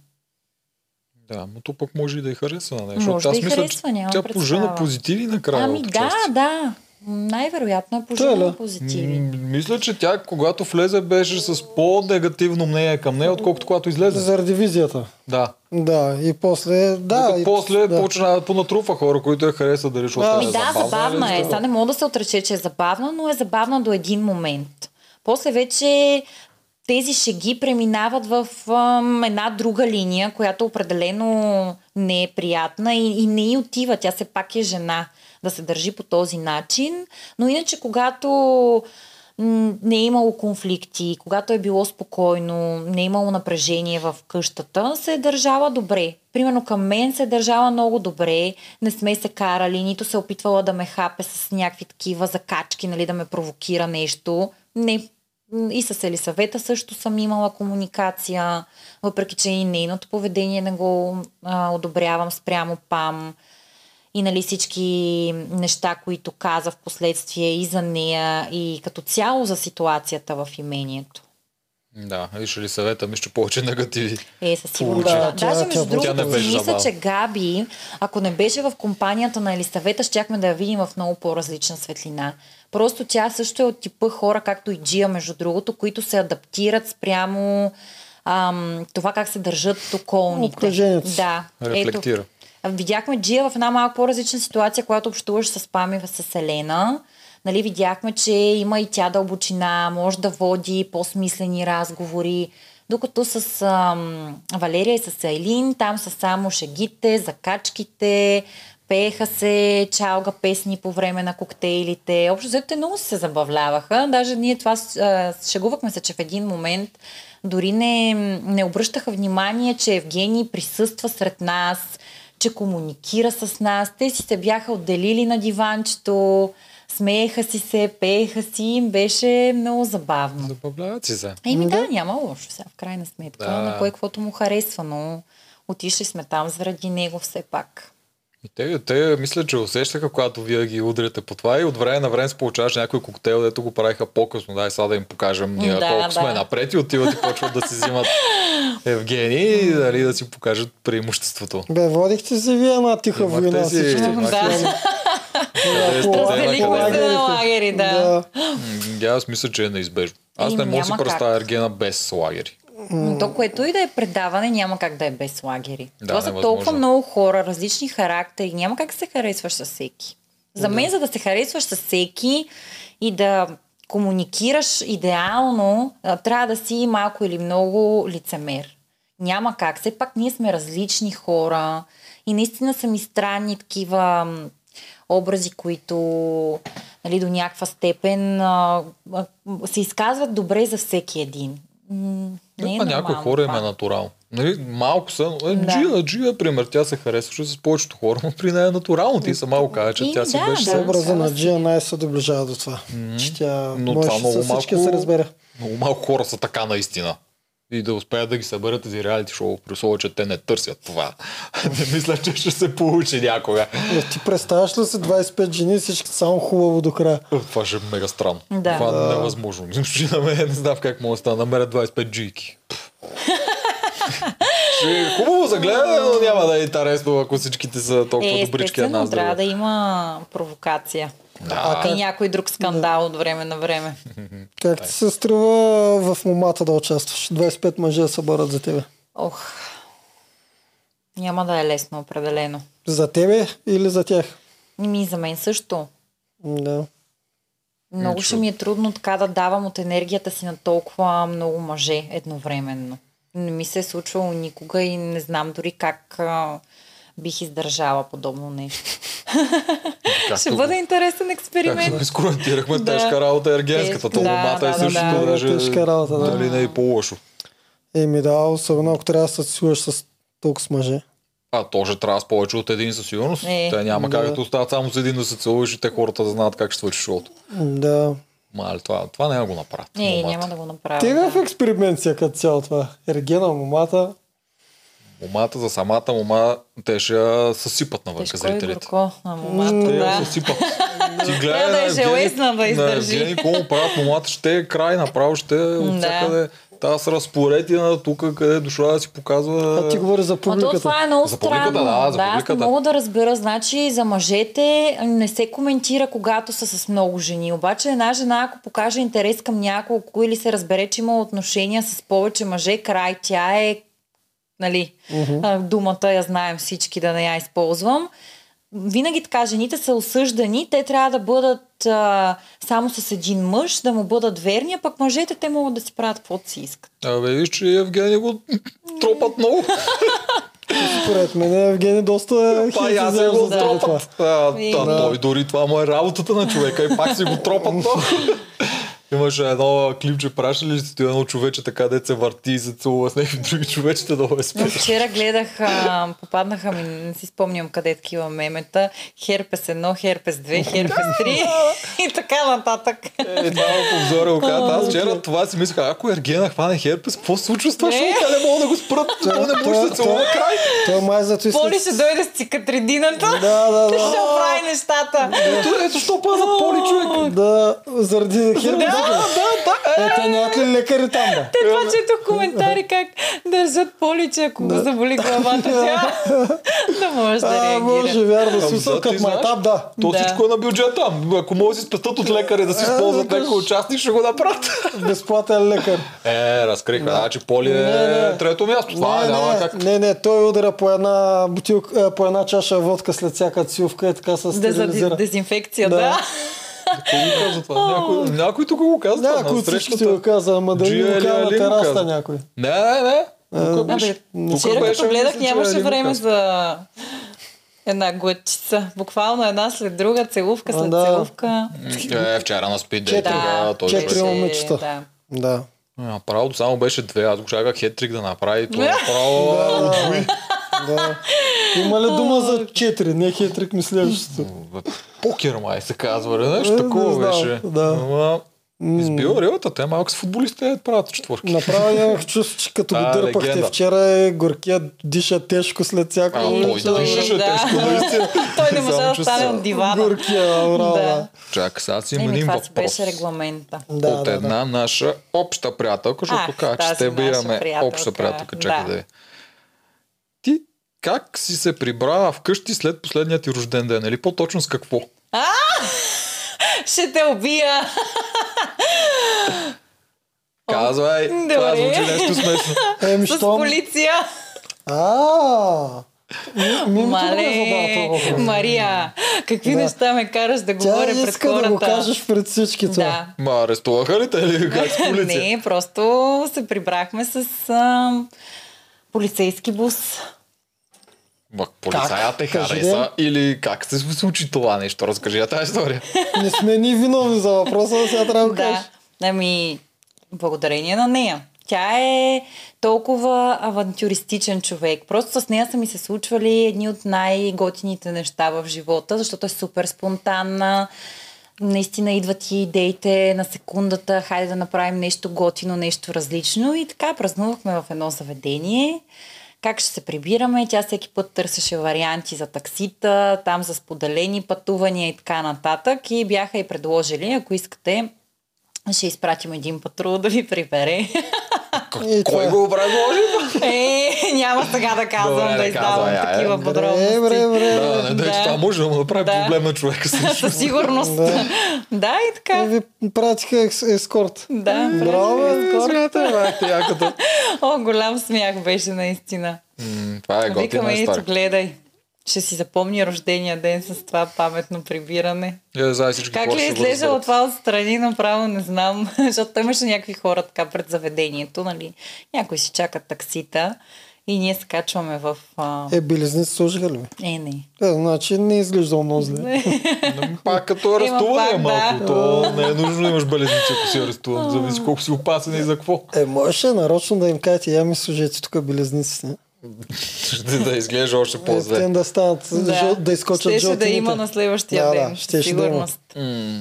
[SPEAKER 1] Да, но то пък може и да й харесва на
[SPEAKER 3] нещо. Може да й харесва, няма
[SPEAKER 1] Тя пожена позитиви накрая.
[SPEAKER 3] Ами да, части. да. Най-вероятно е пожелано позитиви.
[SPEAKER 1] мисля, че тя, когато влезе, беше с по-негативно мнение към нея, отколкото когато излезе.
[SPEAKER 2] Заради визията.
[SPEAKER 1] Да.
[SPEAKER 2] Да, и после, да.
[SPEAKER 1] И после да. почна да понатруфа хора, които я харесат да решат.
[SPEAKER 3] Ами да, да, забавна, забавна е. Сега не мога да се отрече, че е забавна, но е забавна до един момент. После вече тези шеги преминават в ам, една друга линия, която определено не е приятна и, и не й отива. Тя се пак е жена да се държи по този начин. Но иначе, когато не е имало конфликти, когато е било спокойно, не е имало напрежение в къщата, се е държала добре. Примерно към мен се е държала много добре, не сме се карали, нито се е опитвала да ме хапе с някакви такива закачки, нали, да ме провокира нещо. Не, и с Елисавета също съм имала комуникация, въпреки че и нейното поведение не го а, одобрявам спрямо Пам и нали, всички неща, които каза в последствие и за нея, и като цяло за ситуацията в имението.
[SPEAKER 1] Да, виж ли съвета, мисля, че повече негативи.
[SPEAKER 3] Е, със сигурност. Да, Даже между другото, мисля, че Габи, ако не беше в компанията на Елисавета, щяхме да я видим в много по-различна светлина. Просто тя също е от типа хора, както и Джия, между другото, които се адаптират спрямо ам, това как се държат околните.
[SPEAKER 1] Да. Рефлектира. Ето,
[SPEAKER 3] Видяхме Джия в една малко по-различна ситуация, когато общуваш с Пами с Елена. Нали, видяхме, че има и тя дълбочина, може да води по-смислени разговори, докато с ам, Валерия и с Айлин там са само шегите, закачките, пееха се чалга песни по време на коктейлите. Общо взето много се забавляваха. Даже ние това а, шегувахме се, че в един момент дори не, не обръщаха внимание, че Евгений присъства сред нас, че комуникира с нас. Те си се бяха отделили на диванчето, смееха си се, пееха си, им беше много забавно.
[SPEAKER 1] Забавляват си се.
[SPEAKER 3] Еми да, няма лошо сега, в крайна сметка. Да. На кой каквото му харесва, но отишли сме там заради него все пак.
[SPEAKER 1] И те, те мисля, че усещаха, когато вие ги удряте по това и от време на време се получаваш някой коктейл, дето го правиха по-късно. Дай сега да им покажем ние да, колко да. сме напред и отиват и почват да си взимат (laughs) Евгений и дали, да си покажат преимуществото.
[SPEAKER 2] Бе, водихте си вие една тиха война.
[SPEAKER 1] Си, да.
[SPEAKER 3] Разделихме се на лагери, да.
[SPEAKER 1] да. Аз мисля, че е неизбежно. Аз не мога да си представя Ергена без лагери.
[SPEAKER 3] То, което и да е предаване, няма как да е без лагери. Да, Това са невъзможно. толкова много хора, различни характери. Няма как да се харесваш с всеки. За мен, да. за да се харесваш с всеки и да комуникираш идеално, трябва да си малко или много лицемер. Няма как. Все пак ние сме различни хора и наистина са ми странни такива образи, които нали, до някаква степен а, а, се изказват добре за всеки един.
[SPEAKER 1] Не е някои хора им е натурално. Нали, малко са, е, да. Джия, Джия, пример, тя се харесваше с повечето хора, но при нея е натурално. Ти сама го кажа, че и, тя си да, беше...
[SPEAKER 2] Да, образа на Джия най се доближава до това. Mm-hmm. Че тя но това много малко, се разбере.
[SPEAKER 1] Много малко хора са така наистина и да успеят да ги съберат тези реалити шоу, при условие, че те не търсят това. (laughs) не мисля, че ще се получи някога.
[SPEAKER 2] Е, ти представяш ли се 25 жени всички само хубаво до края?
[SPEAKER 1] Е, това ще е мега странно.
[SPEAKER 3] Да.
[SPEAKER 1] Това да. е невъзможно. на мен не знам как мога да стана. Намеря 25 джийки. (laughs) Ще е хубаво за гледане, но няма да е интересно, ако всичките са толкова е, добрички
[SPEAKER 3] една трябва да има провокация. Да. И някой друг скандал да. от време на време.
[SPEAKER 2] Как ти се струва в момата да участваш? 25 мъже се борят за тебе.
[SPEAKER 3] Ох, няма да е лесно, определено.
[SPEAKER 2] За тебе или за тях?
[SPEAKER 3] Ми, за мен също.
[SPEAKER 2] Да.
[SPEAKER 3] Много ще ми е трудно така да давам от енергията си на толкова много мъже едновременно. Не ми се е случвало никога и не знам дори как а, бих издържала подобно нещо. Ще бъде интересен експеримент.
[SPEAKER 1] Както скоротирахме да. тежка работа ергенската. То да, е да, също да, даже,
[SPEAKER 2] тежка работа, да.
[SPEAKER 1] дали не е по-лошо.
[SPEAKER 2] Еми да, особено ако трябва да се силаш с толкова с мъже.
[SPEAKER 1] А, то ще трябва с повече от един със сигурност. Е, те няма да. как да остават само с един да се целуваш и те хората да знаят как ще свърши шоуто.
[SPEAKER 2] Да.
[SPEAKER 1] Мали, това, това няма го направят.
[SPEAKER 3] Не,
[SPEAKER 1] момата.
[SPEAKER 3] няма да го направя.
[SPEAKER 2] Те
[SPEAKER 3] да.
[SPEAKER 2] в експеримент си като цяло това. Ергена, момата.
[SPEAKER 1] Момата за самата мома, те ще я съсипат навън
[SPEAKER 3] Тежко и
[SPEAKER 1] зрителите.
[SPEAKER 3] горко на момата,
[SPEAKER 1] Те
[SPEAKER 3] да.
[SPEAKER 1] съсипат. (laughs) Ти гледай
[SPEAKER 3] да е железна да издържи.
[SPEAKER 1] Какво му правят момата, ще е край, направо ще е от всякъде. Та с разпоредина тук, къде е дошла да си показва.
[SPEAKER 2] А ти говори за
[SPEAKER 3] Ма то
[SPEAKER 2] публиката.
[SPEAKER 3] това е много
[SPEAKER 1] За публиката,
[SPEAKER 3] странно.
[SPEAKER 1] да, за
[SPEAKER 3] да, аз не
[SPEAKER 1] публиката.
[SPEAKER 3] мога да разбера. Значи за мъжете не се коментира, когато са с много жени. Обаче една жена, ако покаже интерес към няколко или се разбере, че има отношения с повече мъже, край, тя е нали, а, думата я знаем всички, да не я използвам. Винаги така, жените са осъждани, те трябва да бъдат а, само с един мъж, да му бъдат верни, а пък мъжете те могат да си правят каквото си искат.
[SPEAKER 1] Абе, виж, че Евгений го тропат много.
[SPEAKER 2] Според мен Евгений доста
[SPEAKER 1] и аз
[SPEAKER 2] хит
[SPEAKER 1] го
[SPEAKER 2] това.
[SPEAKER 1] тропат. А,
[SPEAKER 3] И-
[SPEAKER 1] та, той дори това му е работата на човека и пак си го тропат то. (laughs) Имаше едно клипче, пращали ли сте едно човече така, де се върти и се целува с някакви други човечета да го е спеш.
[SPEAKER 3] вчера гледах, а, попаднаха ми, не си спомням къде е такива мемета, херпес 1, херпес 2, херпес 3 и така нататък.
[SPEAKER 1] Е, това обзора го казват. Аз вчера това си мислех, ако Ергена хване херпес, какво случва с това
[SPEAKER 3] Не.
[SPEAKER 1] човека? Не мога да го спрат. Той не може да се целува край.
[SPEAKER 2] Той май зато и
[SPEAKER 3] Поли ще дойде с цикатридината,
[SPEAKER 2] Да, да,
[SPEAKER 3] ще
[SPEAKER 2] да.
[SPEAKER 3] оправи нещата.
[SPEAKER 1] Ето, ето, що паза поли човек.
[SPEAKER 2] Да, заради херпеса.
[SPEAKER 1] Да, да, да.
[SPEAKER 2] Е, те нямат ли лекари там, бе?
[SPEAKER 3] Те това четох коментари как държат поличе, ако го заболи главата тя. да можеш да
[SPEAKER 2] А, може, вярно, смисъл,
[SPEAKER 1] да,
[SPEAKER 2] като майтап, да.
[SPEAKER 1] То
[SPEAKER 3] Да.
[SPEAKER 1] всичко е на бюджета. Ако могат да си спестат от лекаря да си използват
[SPEAKER 2] да,
[SPEAKER 1] някой участник, ще го направят.
[SPEAKER 2] Безплатен лекар.
[SPEAKER 1] Е, разкриха. Значи Поли е трето място. Това
[SPEAKER 2] не,
[SPEAKER 1] няма
[SPEAKER 2] не,
[SPEAKER 1] как.
[SPEAKER 2] не, не, той ударя по една бутилка, е, по една чаша водка след всяка цилвка и така се
[SPEAKER 3] Да, за
[SPEAKER 2] стерилизира.
[SPEAKER 3] дезинфекция,
[SPEAKER 2] Да.
[SPEAKER 3] Да.
[SPEAKER 1] Кой го каза това? Някой, някой тук го каза. на
[SPEAKER 2] от всички го каза, ама да го каза на тераста някой.
[SPEAKER 1] Не, не, не. Тук
[SPEAKER 2] Абе,
[SPEAKER 1] беше. Тук
[SPEAKER 3] Вчера
[SPEAKER 1] беше,
[SPEAKER 3] като гледах, нямаше време
[SPEAKER 1] каза.
[SPEAKER 3] за една глъчица. Буквално една след друга, целувка след
[SPEAKER 2] да.
[SPEAKER 3] целувка.
[SPEAKER 1] Е, вчера на спид
[SPEAKER 2] Четири.
[SPEAKER 1] дейтинга. той
[SPEAKER 2] Четири момичета.
[SPEAKER 3] Да.
[SPEAKER 2] Да.
[SPEAKER 1] А, Правото само беше две. Аз го чаках хетрик да направи. Това направо удвои.
[SPEAKER 2] да. Има ли дума за 4? Не хитрик мислежеството.
[SPEAKER 1] Покер май се казва, ли? Нещо
[SPEAKER 2] Е, не
[SPEAKER 1] такова
[SPEAKER 2] знам,
[SPEAKER 1] беше.
[SPEAKER 2] да.
[SPEAKER 1] Ама, Избил рилата, те малко с футболисти те правят четворки.
[SPEAKER 2] Направо нямах чувство, че като го дърпахте
[SPEAKER 1] легенда.
[SPEAKER 2] вчера е горкия диша тежко след всяко.
[SPEAKER 1] А, той дишаше
[SPEAKER 3] да.
[SPEAKER 1] тежко, наистина. (laughs)
[SPEAKER 3] Той не
[SPEAKER 1] Само,
[SPEAKER 3] да стане от дивана.
[SPEAKER 2] Горкия, браво,
[SPEAKER 3] Да.
[SPEAKER 1] Чакай, сега си има един
[SPEAKER 3] това
[SPEAKER 1] въпрос.
[SPEAKER 3] беше регламента.
[SPEAKER 2] Да,
[SPEAKER 1] от
[SPEAKER 2] да,
[SPEAKER 1] една наша обща приятелка, защото
[SPEAKER 3] Ах,
[SPEAKER 1] казах, че
[SPEAKER 3] наша
[SPEAKER 1] имаме обща приятелка. Чакай
[SPEAKER 3] да.
[SPEAKER 1] да ви. Как си се прибра вкъщи след последния ти рожден ден? Или по-точно с какво?
[SPEAKER 3] Ще те убия.
[SPEAKER 1] Казвай,
[SPEAKER 3] Добре.
[SPEAKER 1] това звучи нещо смешно.
[SPEAKER 2] Еми,
[SPEAKER 3] С
[SPEAKER 2] щом...
[SPEAKER 3] полиция.
[SPEAKER 2] А, ми-
[SPEAKER 3] Мале. Мария, какви
[SPEAKER 2] Да.
[SPEAKER 3] неща ме караш да
[SPEAKER 2] Тя
[SPEAKER 3] говоря пред
[SPEAKER 2] иска
[SPEAKER 3] хората?
[SPEAKER 2] да го кажеш пред всички това.
[SPEAKER 3] Да.
[SPEAKER 1] Ма арестуваха ли те или как с полиция?
[SPEAKER 3] Не, просто се прибрахме с а, полицейски бус.
[SPEAKER 1] Ма полицая те хареса или как се случи това нещо? Разкажи я тази история.
[SPEAKER 2] Не сме ни виновни за въпроса, но сега трябва да кажеш.
[SPEAKER 3] Да. Ами, благодарение на нея. Тя е толкова авантюристичен човек. Просто с нея са ми се случвали едни от най-готините неща в живота, защото е супер спонтанна. Наистина идват и идеите на секундата, хайде да направим нещо готино, нещо различно. И така празнувахме в едно заведение. Как ще се прибираме? Тя всеки път търсеше варианти за таксита, там за споделени пътувания и така нататък. И бяха и предложили, ако искате, ще изпратим един патрул да ви прибере. (laughs)
[SPEAKER 2] И
[SPEAKER 1] Кой
[SPEAKER 2] това.
[SPEAKER 1] го предложи?
[SPEAKER 3] е, няма сега да казвам,
[SPEAKER 1] Добре,
[SPEAKER 3] да издавам
[SPEAKER 1] казвай, ай,
[SPEAKER 3] такива
[SPEAKER 1] добре,
[SPEAKER 3] подробности.
[SPEAKER 2] Добре, добре.
[SPEAKER 1] Да, не, да, че това може да му направи
[SPEAKER 3] Да.
[SPEAKER 1] проблем на човека.
[SPEAKER 3] Със сигурност.
[SPEAKER 2] Да.
[SPEAKER 3] да, и така.
[SPEAKER 2] Ви пратиха ескорт.
[SPEAKER 3] Да,
[SPEAKER 2] Браво,
[SPEAKER 1] яката.
[SPEAKER 3] О, голям смях беше наистина.
[SPEAKER 1] М, Това е готина
[SPEAKER 3] Викаме, ето, гледай. Ще си запомни рождения ден с това паметно прибиране.
[SPEAKER 1] Е, знаеш всички
[SPEAKER 3] Как ли е изглеждало това отстрани, направо не знам. (laughs) Защото имаше някакви хора така пред заведението, нали? Някои си чакат таксита и ние се качваме в... А...
[SPEAKER 2] Е, белезници сложиха ли?
[SPEAKER 3] Е, не.
[SPEAKER 2] Е, значи не изглежда много зле. (laughs)
[SPEAKER 1] Пак като арестуване
[SPEAKER 3] пак,
[SPEAKER 1] малко.
[SPEAKER 3] да.
[SPEAKER 1] То не е нужно да имаш белезници, ако си арестуван. Зависи колко си опасен и за какво.
[SPEAKER 2] Е, можеше нарочно да им кажете, я ми служете тук белезниците.
[SPEAKER 1] Ще да изглежда още
[SPEAKER 2] Те
[SPEAKER 1] по-зле.
[SPEAKER 2] да станат, да, да изкочат
[SPEAKER 3] да
[SPEAKER 2] жълтините.
[SPEAKER 3] има на следващия
[SPEAKER 2] Да,
[SPEAKER 3] ден.
[SPEAKER 2] да, щеше да
[SPEAKER 3] сигурност.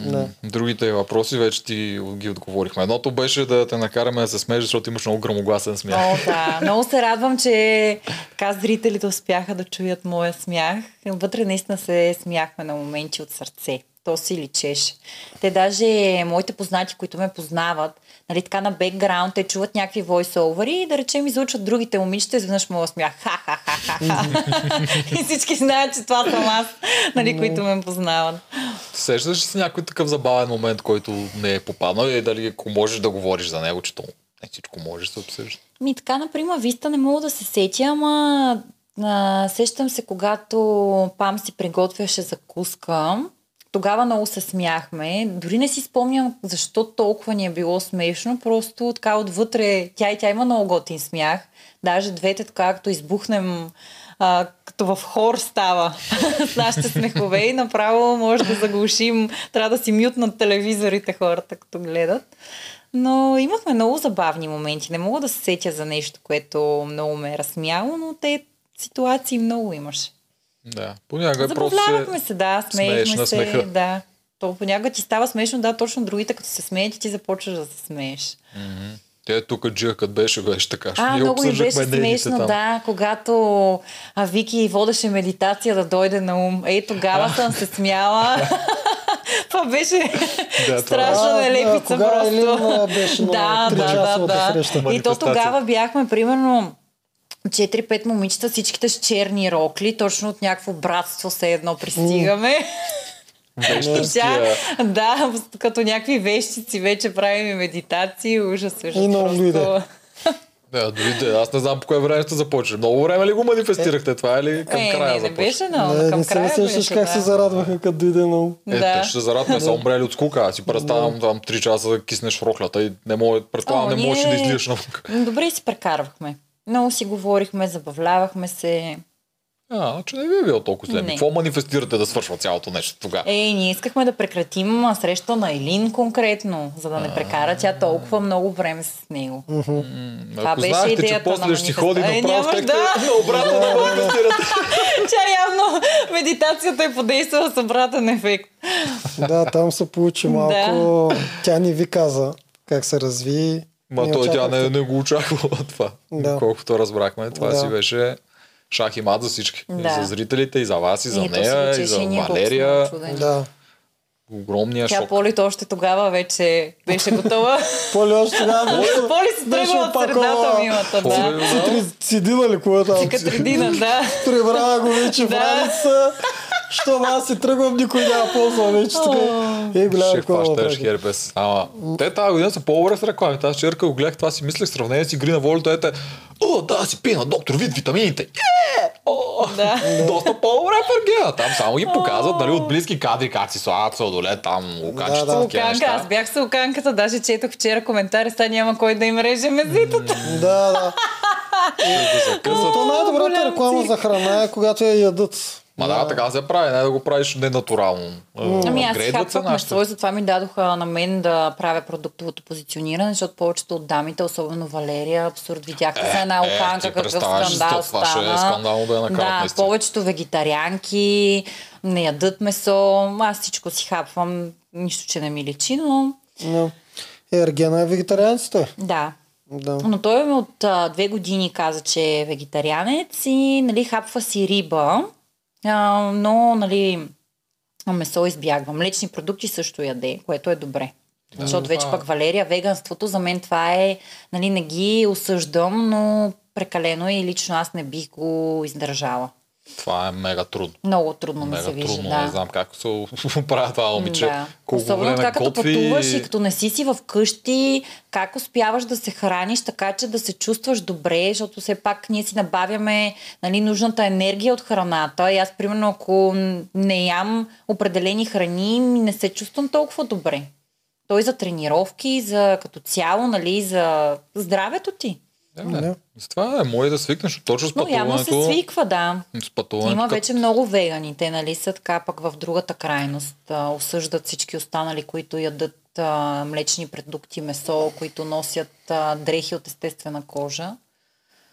[SPEAKER 2] Да.
[SPEAKER 1] Другите въпроси вече ти ги отговорихме. Едното беше да те накараме да се смееш, защото имаш много грамогласен смях.
[SPEAKER 3] О, да. Много се радвам, че така зрителите успяха да чуят моя смях. Вътре наистина се смяхме на моменти от сърце. То си личеше. Те даже, моите познати, които ме познават, нали така на бекграунд, те чуват някакви войсовери и да речем излучват другите момичета, изведнъж моя смях. Ха-ха-ха-ха. и всички знаят, че това съм аз, нали, които ме познават.
[SPEAKER 1] Сещаш ли се някой такъв забавен момент, който не е попаднал и дали ако можеш да говориш за него, че то не всичко можеш да се обсъжда.
[SPEAKER 3] Ми така, например, Виста не мога да се сетя, ама а, сещам се, когато Пам си приготвяше закуска. Тогава много се смяхме. Дори не си спомням защо толкова ни е било смешно. Просто така отвътре, тя и тя има много готин смях. Даже двете така, като избухнем а, като в хор става с (laughs) нашите смехове и направо може да заглушим, трябва да си мютнат телевизорите хората, като гледат. Но имахме много забавни моменти. Не мога да се сетя за нещо, което много ме е разсмяло, но те ситуации много имаше.
[SPEAKER 1] Да, понякога е просто се...
[SPEAKER 3] Забавлявахме се, да, смеехме се,
[SPEAKER 1] смеха.
[SPEAKER 3] да. То понякога ти става смешно, да, точно другите, като се смеят и ти започваш да се смееш.
[SPEAKER 1] Те тук Джия, като беше, беше така.
[SPEAKER 3] А,
[SPEAKER 1] Ние
[SPEAKER 3] много ми беше смешно,
[SPEAKER 1] там.
[SPEAKER 3] да, когато а, Вики водеше медитация да дойде на ум. Ей, тогава съм се смяла. (laughs) Това беше
[SPEAKER 1] Да,
[SPEAKER 3] страшна нелепица
[SPEAKER 2] а, кога
[SPEAKER 3] просто.
[SPEAKER 2] Беше
[SPEAKER 3] да, да, да, да. И то тогава бяхме примерно 4-5 момичета, всичките с черни рокли, точно от някакво братство се едно пристигаме. И тя, (laughs) да, като някакви вещици вече правим медитации, ужас, ужас.
[SPEAKER 2] И много
[SPEAKER 3] просто.
[SPEAKER 2] дойде.
[SPEAKER 1] Да, дори да, аз не знам по кое време ще започне. Много време ли го манифестирахте? Това е ли към
[SPEAKER 3] е,
[SPEAKER 1] края
[SPEAKER 3] не, не беше много,
[SPEAKER 2] Не,
[SPEAKER 3] към
[SPEAKER 2] не се
[SPEAKER 3] края
[SPEAKER 2] не сещаш как
[SPEAKER 3] да.
[SPEAKER 2] се зарадваха, като дойде на ум.
[SPEAKER 1] Е,
[SPEAKER 3] Да.
[SPEAKER 1] те ще се зарадваме, са умрели от скука. Аз си представям там 3 часа да киснеш в рохлята и не може, предполагам, не можеш
[SPEAKER 3] ние-
[SPEAKER 1] да излизаш навън.
[SPEAKER 3] Добре си прекарвахме. Много си говорихме, забавлявахме се.
[SPEAKER 1] А, значи не ви е било толкова зле.
[SPEAKER 3] Не.
[SPEAKER 1] Какво манифестирате да свършва цялото нещо тогава?
[SPEAKER 3] Ей, ние искахме да прекратим а, среща на Елин конкретно, за да не прекара тя толкова много време с него. това
[SPEAKER 1] Ако
[SPEAKER 3] беше
[SPEAKER 1] знаехте, че
[SPEAKER 3] идеята
[SPEAKER 1] после
[SPEAKER 3] на
[SPEAKER 1] ще ходи
[SPEAKER 3] Е,
[SPEAKER 1] направо,
[SPEAKER 3] нямаш да.
[SPEAKER 1] на (laughs) обратно да манифестирате. (laughs)
[SPEAKER 3] Тя явно медитацията е подействала с обратен ефект.
[SPEAKER 2] Да, там се получи малко. (laughs) Тя не ви каза как се разви.
[SPEAKER 1] Ма
[SPEAKER 2] Не
[SPEAKER 1] той тя не, не го очаква (laughs) това.
[SPEAKER 2] Да.
[SPEAKER 1] Колкото разбрахме, това
[SPEAKER 2] Да.
[SPEAKER 1] си беше шах и мат за всички.
[SPEAKER 3] Да.
[SPEAKER 1] И за зрителите, и за вас, и за
[SPEAKER 3] И
[SPEAKER 1] нея, и за
[SPEAKER 3] и
[SPEAKER 1] Валерия.
[SPEAKER 2] Да.
[SPEAKER 1] Огромния
[SPEAKER 3] Тя
[SPEAKER 1] шок.
[SPEAKER 3] Полито още тогава вече беше готова. (laughs)
[SPEAKER 2] Поли още тогава беше,
[SPEAKER 3] Поли си тръгва от средата милата, да.
[SPEAKER 1] Поли-
[SPEAKER 2] Си три- Седина ли кое там?
[SPEAKER 3] Цикатридина, да.
[SPEAKER 2] Прибрава го вече в раница. (laughs) Щом аз си тръгвам, никой няма ползва вече тук. Е, голямо
[SPEAKER 1] Ще хващаш херпес. Ама, те тази година са по-добре с рекламите. Аз вчера като го гледах това си мислех сравнение с игри на волята. Ете, о, да, си пина доктор, вид витамините. Е! О,
[SPEAKER 3] Да.
[SPEAKER 1] Доста по-добре пъргена. Там само ги показват, нали, от близки кадри, как си слагат сладолет, там луканчета,
[SPEAKER 2] Да, да.
[SPEAKER 3] Луканка, аз бях с луканката, даже четох вчера коментари, сега няма кой да им реже мезитата.
[SPEAKER 2] Да, да. То най-добрата реклама за храна е когато я ядат.
[SPEAKER 1] Ма да, така се прави, не да го правиш ненатурално.
[SPEAKER 3] Ами аз си
[SPEAKER 1] се
[SPEAKER 3] хапвах и затова ми дадоха на мен да правя продуктовото позициониране, защото повечето от дамите, особено Валерия, абсурд, видяхте за една
[SPEAKER 1] е,
[SPEAKER 3] луканка,
[SPEAKER 1] ти
[SPEAKER 3] какъв скандал
[SPEAKER 1] това ще е
[SPEAKER 3] стана.
[SPEAKER 1] скандално да я накарат
[SPEAKER 3] Да,
[SPEAKER 1] наистина.
[SPEAKER 3] повечето вегетарианки не ядат месо, аз всичко си хапвам, нищо, че не ми личи, но
[SPEAKER 2] Но. Е, Ергена е вегетарианците.
[SPEAKER 3] да,
[SPEAKER 2] Да.
[SPEAKER 3] Но той ми от а, две години каза, че е вегетарианец и нали, хапва си риба, а, но нали, месо избягва. Млечни продукти също яде, което е добре. Защото вече пък Валерия, веганството за мен това е, нали, не ги осъждам, но прекалено е и лично аз не бих го издържала.
[SPEAKER 1] Това е мега трудно.
[SPEAKER 3] Много трудно ми
[SPEAKER 1] Мега
[SPEAKER 3] се вижда.
[SPEAKER 1] трудно.
[SPEAKER 3] да.
[SPEAKER 1] Не знам как се (laughs) оправя това момиче.
[SPEAKER 3] Да.
[SPEAKER 1] Колко
[SPEAKER 3] Особено
[SPEAKER 1] време
[SPEAKER 3] така като
[SPEAKER 1] готви
[SPEAKER 3] пътуваш
[SPEAKER 1] и-
[SPEAKER 3] като не си си в къщи, как успяваш да се храниш така, че да се чувстваш добре, защото все пак ние си набавяме нали, нужната енергия от храната. И аз, примерно, ако не ям определени храни, ми не се чувствам толкова добре. Той за тренировки, за като цяло, нали, за здравето ти.
[SPEAKER 1] Да. С това е може да свикнеш точно с
[SPEAKER 3] Но явно се
[SPEAKER 1] пътуването.
[SPEAKER 3] свиква, да.
[SPEAKER 1] С пътуването.
[SPEAKER 3] Има вече много вегани. Те нали са така пък в другата крайност. А, осъждат всички останали, които ядат а, млечни продукти, месо, които носят а, дрехи от естествена кожа.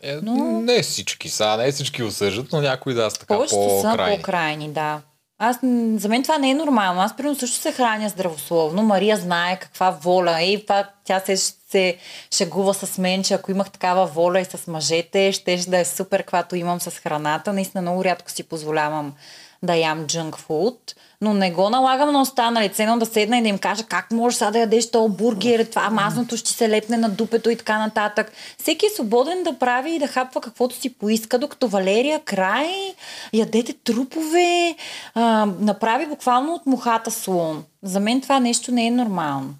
[SPEAKER 1] Е,
[SPEAKER 3] Но-
[SPEAKER 1] Не всички са, не всички осъждат, но някои да са така
[SPEAKER 3] Повечето са
[SPEAKER 1] по-крайни.
[SPEAKER 3] по-крайни, да. Аз, за мен това не е нормално. Аз, примерно, също се храня здравословно. Мария знае каква воля е и пак тя се, се шегува с мен, че ако имах такава воля и с мъжете, ще да е супер, каквато имам с храната. Наистина много рядко си позволявам да ям джънк фуд, но не го налагам на останали. Ценно да седна и да им кажа как можеш сега да ядеш този бургер, това мазното ще се лепне на дупето и така нататък. Всеки е свободен да прави и да хапва каквото си поиска, докато Валерия край, ядете трупове, а, направи буквално от мухата слон. За мен това нещо не е нормално.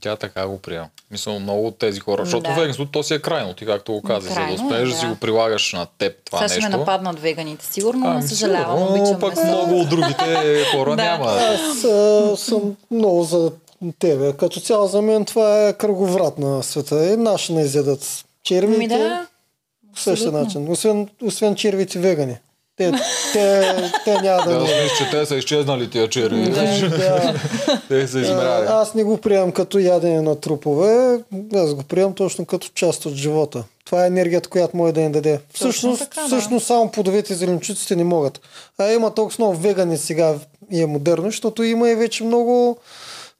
[SPEAKER 1] Тя така го приема. Мисля, много от тези хора, защото
[SPEAKER 3] Да.
[SPEAKER 1] веганството то си е крайно, ти както го каза, за да
[SPEAKER 3] е,
[SPEAKER 1] успееш да
[SPEAKER 3] да.
[SPEAKER 1] си го прилагаш на теб това
[SPEAKER 3] Сега ще ме
[SPEAKER 1] нещо.
[SPEAKER 3] нападнат веганите, сигурно, но
[SPEAKER 1] Ами,
[SPEAKER 3] съжалявам,
[SPEAKER 1] сигурно,
[SPEAKER 3] обичам
[SPEAKER 1] пък
[SPEAKER 3] месо.
[SPEAKER 1] много от другите (laughs) хора
[SPEAKER 3] Да.
[SPEAKER 1] няма.
[SPEAKER 2] Аз а, съм много за тебе. Като цяло за мен това е кръговрат на света. И наши не изядат червите.
[SPEAKER 3] Ми да,
[SPEAKER 2] по същия начин. Освен, освен червите вегани. Те, те, те няма да
[SPEAKER 1] Да, мисля, че те са изчезнали тия черви.
[SPEAKER 2] Да. (laughs)
[SPEAKER 1] те са измряли.
[SPEAKER 2] Аз не го приемам като ядене на трупове, аз го приемам точно като част от живота. Това е енергията, която може да ни даде. Всъщност,
[SPEAKER 3] така, да.
[SPEAKER 2] всъщност само плодовете и зеленчуците не могат. А има толкова много вегани сега и е модерно, защото има и вече много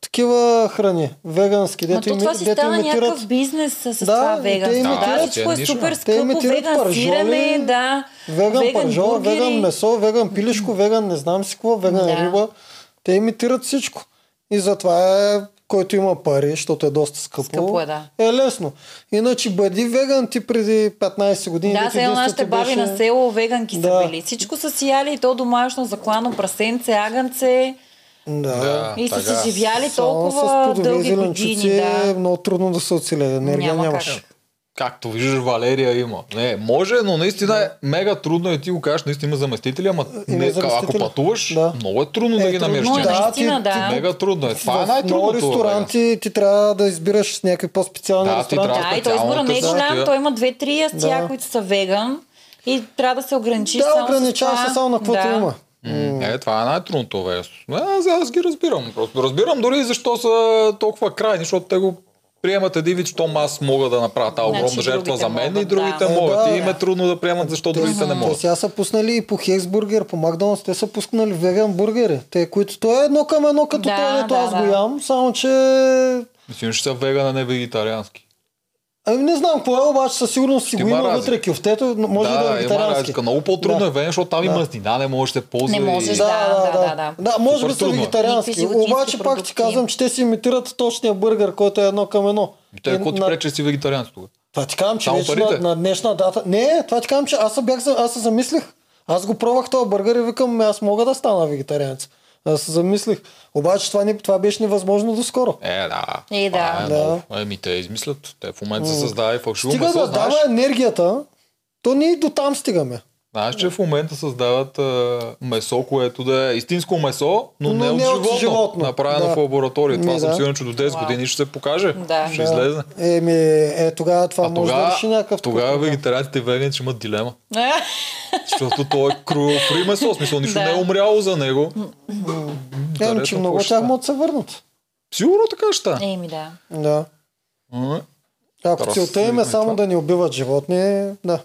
[SPEAKER 2] такива храни, вегански, дето,
[SPEAKER 3] то
[SPEAKER 2] ими-
[SPEAKER 3] това си
[SPEAKER 2] дето
[SPEAKER 3] стана
[SPEAKER 2] имитират
[SPEAKER 3] някакъв бизнес с
[SPEAKER 2] Да,
[SPEAKER 3] това
[SPEAKER 2] те
[SPEAKER 3] веганство.
[SPEAKER 2] имитират-
[SPEAKER 3] Да, всичко е
[SPEAKER 1] те
[SPEAKER 3] супер
[SPEAKER 2] Те
[SPEAKER 3] скъпо, веган сирене, да,
[SPEAKER 2] Веган, пържола,
[SPEAKER 3] бургери.
[SPEAKER 2] веган месо, веган пилешко, веган не знам си какво, веган
[SPEAKER 3] Да.
[SPEAKER 2] риба. Те имитират всичко. И затова е, който има пари, защото е доста скъпо,
[SPEAKER 3] Скъпо е, да.
[SPEAKER 2] е лесно. Иначе бъди веган ти преди 15 години.
[SPEAKER 3] Да, сега нашите
[SPEAKER 2] ти
[SPEAKER 3] баби
[SPEAKER 2] беше-
[SPEAKER 3] на село веганки
[SPEAKER 2] Да.
[SPEAKER 3] са били. Всичко са си яли и то домашно заклано прасенце, агънце
[SPEAKER 2] Да.
[SPEAKER 1] Да.
[SPEAKER 3] и са се живяли толкова дълги години.
[SPEAKER 2] е
[SPEAKER 3] Да.
[SPEAKER 2] много трудно да се оцелее. Енергия
[SPEAKER 3] Няма
[SPEAKER 2] нямаш.
[SPEAKER 3] как.
[SPEAKER 1] Както виждаш, Валерия има. Не, може, но наистина е мега трудно и ти го кажеш, наистина има заместители, ама
[SPEAKER 2] Има
[SPEAKER 1] не,
[SPEAKER 2] заместители.
[SPEAKER 1] ако пътуваш,
[SPEAKER 2] Да.
[SPEAKER 1] много е трудно да
[SPEAKER 2] Е,
[SPEAKER 1] ги намериш.
[SPEAKER 3] трудно е,
[SPEAKER 1] тия
[SPEAKER 3] наистина,
[SPEAKER 1] неща.
[SPEAKER 3] да.
[SPEAKER 1] Мега трудно е. Това е
[SPEAKER 2] много
[SPEAKER 1] най-трудното. бе.
[SPEAKER 2] ресторанти ти трябва да избираш с някакви по-специални
[SPEAKER 1] Да, ти
[SPEAKER 2] ресторанти.
[SPEAKER 1] трябва
[SPEAKER 3] Да, и той избора не е голям, той има две-три ястия,
[SPEAKER 2] Да.
[SPEAKER 3] които са веган и трябва да се ограничиш
[SPEAKER 2] Да,
[SPEAKER 3] само
[SPEAKER 2] ограничава
[SPEAKER 3] с това.
[SPEAKER 2] се само на каквото
[SPEAKER 3] да.
[SPEAKER 2] има.
[SPEAKER 1] М, Е, това е най-трудното веsto. Аз, аз ги разбирам. Просто разбирам дори защо са толкова крайни, защото те го приемат един вид, щом аз мога да направя тази
[SPEAKER 3] Значи
[SPEAKER 1] огромна жертва за мен и
[SPEAKER 3] могат,
[SPEAKER 1] другите
[SPEAKER 3] да.
[SPEAKER 2] Е,
[SPEAKER 1] могат.
[SPEAKER 2] да.
[SPEAKER 1] И им е трудно да приемат, защо другите не
[SPEAKER 2] Те
[SPEAKER 1] могат.
[SPEAKER 2] сега са пуснали и по Хексбургер, по Макдоналдс, те са пуснали веган бургери. Те, които то е едно към едно, като
[SPEAKER 3] Да,
[SPEAKER 2] това, дето
[SPEAKER 3] да,
[SPEAKER 2] аз
[SPEAKER 3] да.
[SPEAKER 2] го ям, само че...
[SPEAKER 1] Мислим, че са веган, а не вегетариански.
[SPEAKER 2] Ами не знам какво е, обаче със сигурност си го
[SPEAKER 1] Има
[SPEAKER 2] вътре кюфтето, може да, да е вегетариански.
[SPEAKER 1] разлика. Много по-трудно
[SPEAKER 2] Да.
[SPEAKER 1] е веган, защото там и
[SPEAKER 2] Да.
[SPEAKER 1] мазнина не може да се ползва.
[SPEAKER 3] Не
[SPEAKER 1] и-
[SPEAKER 3] можеш,
[SPEAKER 2] Да,
[SPEAKER 3] Да,
[SPEAKER 2] да,
[SPEAKER 3] да,
[SPEAKER 2] да.
[SPEAKER 3] да.
[SPEAKER 2] Да, може би са
[SPEAKER 1] е.
[SPEAKER 2] вегетариански. Обаче пак ти казвам, че те си имитират точния бургер, който е едно към едно.
[SPEAKER 1] Те,
[SPEAKER 2] И
[SPEAKER 1] какво ти
[SPEAKER 2] на-
[SPEAKER 1] пречи, че си вегетарианец тогава?
[SPEAKER 2] Това ти казвам, че вече на, на, днешна дата... Не, това ти казвам, че аз се, бях, аз се замислих. Аз го пробвах този бургер и викам, «Ами аз мога да стана вегетарианец. Аз се замислих. Обаче това, не, това беше невъзможно доскоро.
[SPEAKER 1] Е, да.
[SPEAKER 3] Е, да.
[SPEAKER 1] Е
[SPEAKER 2] Да.
[SPEAKER 1] Еми, те измислят. Те в момента се създава и фалшиво
[SPEAKER 2] Стига да
[SPEAKER 1] Знаеш,
[SPEAKER 2] дава енергията, то ние и до там стигаме.
[SPEAKER 1] Знаеш, че в момента създават а, месо, което да е истинско месо, но,
[SPEAKER 2] Но
[SPEAKER 1] не, от
[SPEAKER 2] не от
[SPEAKER 1] животно,
[SPEAKER 2] животно.
[SPEAKER 1] направено
[SPEAKER 2] Да.
[SPEAKER 1] в лаборатория. Това
[SPEAKER 2] Ми,
[SPEAKER 1] съм
[SPEAKER 2] да.
[SPEAKER 1] сигурен, че до 10
[SPEAKER 3] Вау.
[SPEAKER 1] години ще се покаже.
[SPEAKER 3] Да.
[SPEAKER 1] Ще
[SPEAKER 3] Да.
[SPEAKER 1] излезе.
[SPEAKER 2] Еми, е, тогава това
[SPEAKER 1] А
[SPEAKER 2] може да
[SPEAKER 1] тогава,
[SPEAKER 2] реши някакъв
[SPEAKER 1] тогава
[SPEAKER 2] такъв проблем.
[SPEAKER 1] вегетарианците и веганите ще имат дилема. (laughs) Защото то е круелфри месо, в смисъл нищо
[SPEAKER 3] Да.
[SPEAKER 1] не е умряло за него.
[SPEAKER 2] Еми,
[SPEAKER 1] Интересно,
[SPEAKER 2] че много тях могат да се върнат.
[SPEAKER 1] Сигурно така ще.
[SPEAKER 3] Еми да.
[SPEAKER 2] Да. Ако целта им е само
[SPEAKER 1] това.
[SPEAKER 2] да ни убиват животни, да.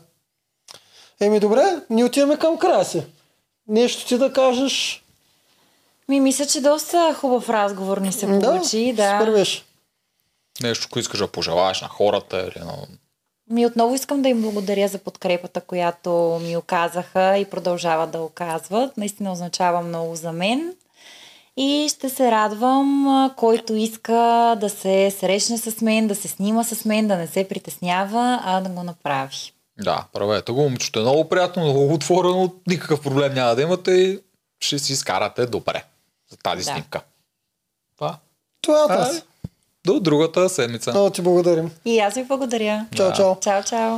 [SPEAKER 2] Еми добре, ние отиваме към края си. Нещо ти да кажеш.
[SPEAKER 3] Ми мисля, че доста хубав разговор ни се получи. Да.
[SPEAKER 2] беше.
[SPEAKER 1] Нещо, което искаш да пожелаеш на хората или на...
[SPEAKER 3] Ми отново искам да им благодаря за подкрепата, която ми оказаха и продължават да оказват. Наистина означава много за мен. И ще се радвам, който иска да се срещне с мен, да се снима с мен, да не се притеснява, а да го направи.
[SPEAKER 1] Да, правете го. Момичето е много приятно, много отворено, никакъв проблем няма да имате и ще си изкарате добре за тази
[SPEAKER 3] Да.
[SPEAKER 1] снимка. Това.
[SPEAKER 2] Това е нас.
[SPEAKER 1] До другата седмица.
[SPEAKER 2] Много ти благодарим.
[SPEAKER 3] И аз ви благодаря.
[SPEAKER 2] Чао,
[SPEAKER 1] Да.
[SPEAKER 2] чао.
[SPEAKER 3] Чао, чао.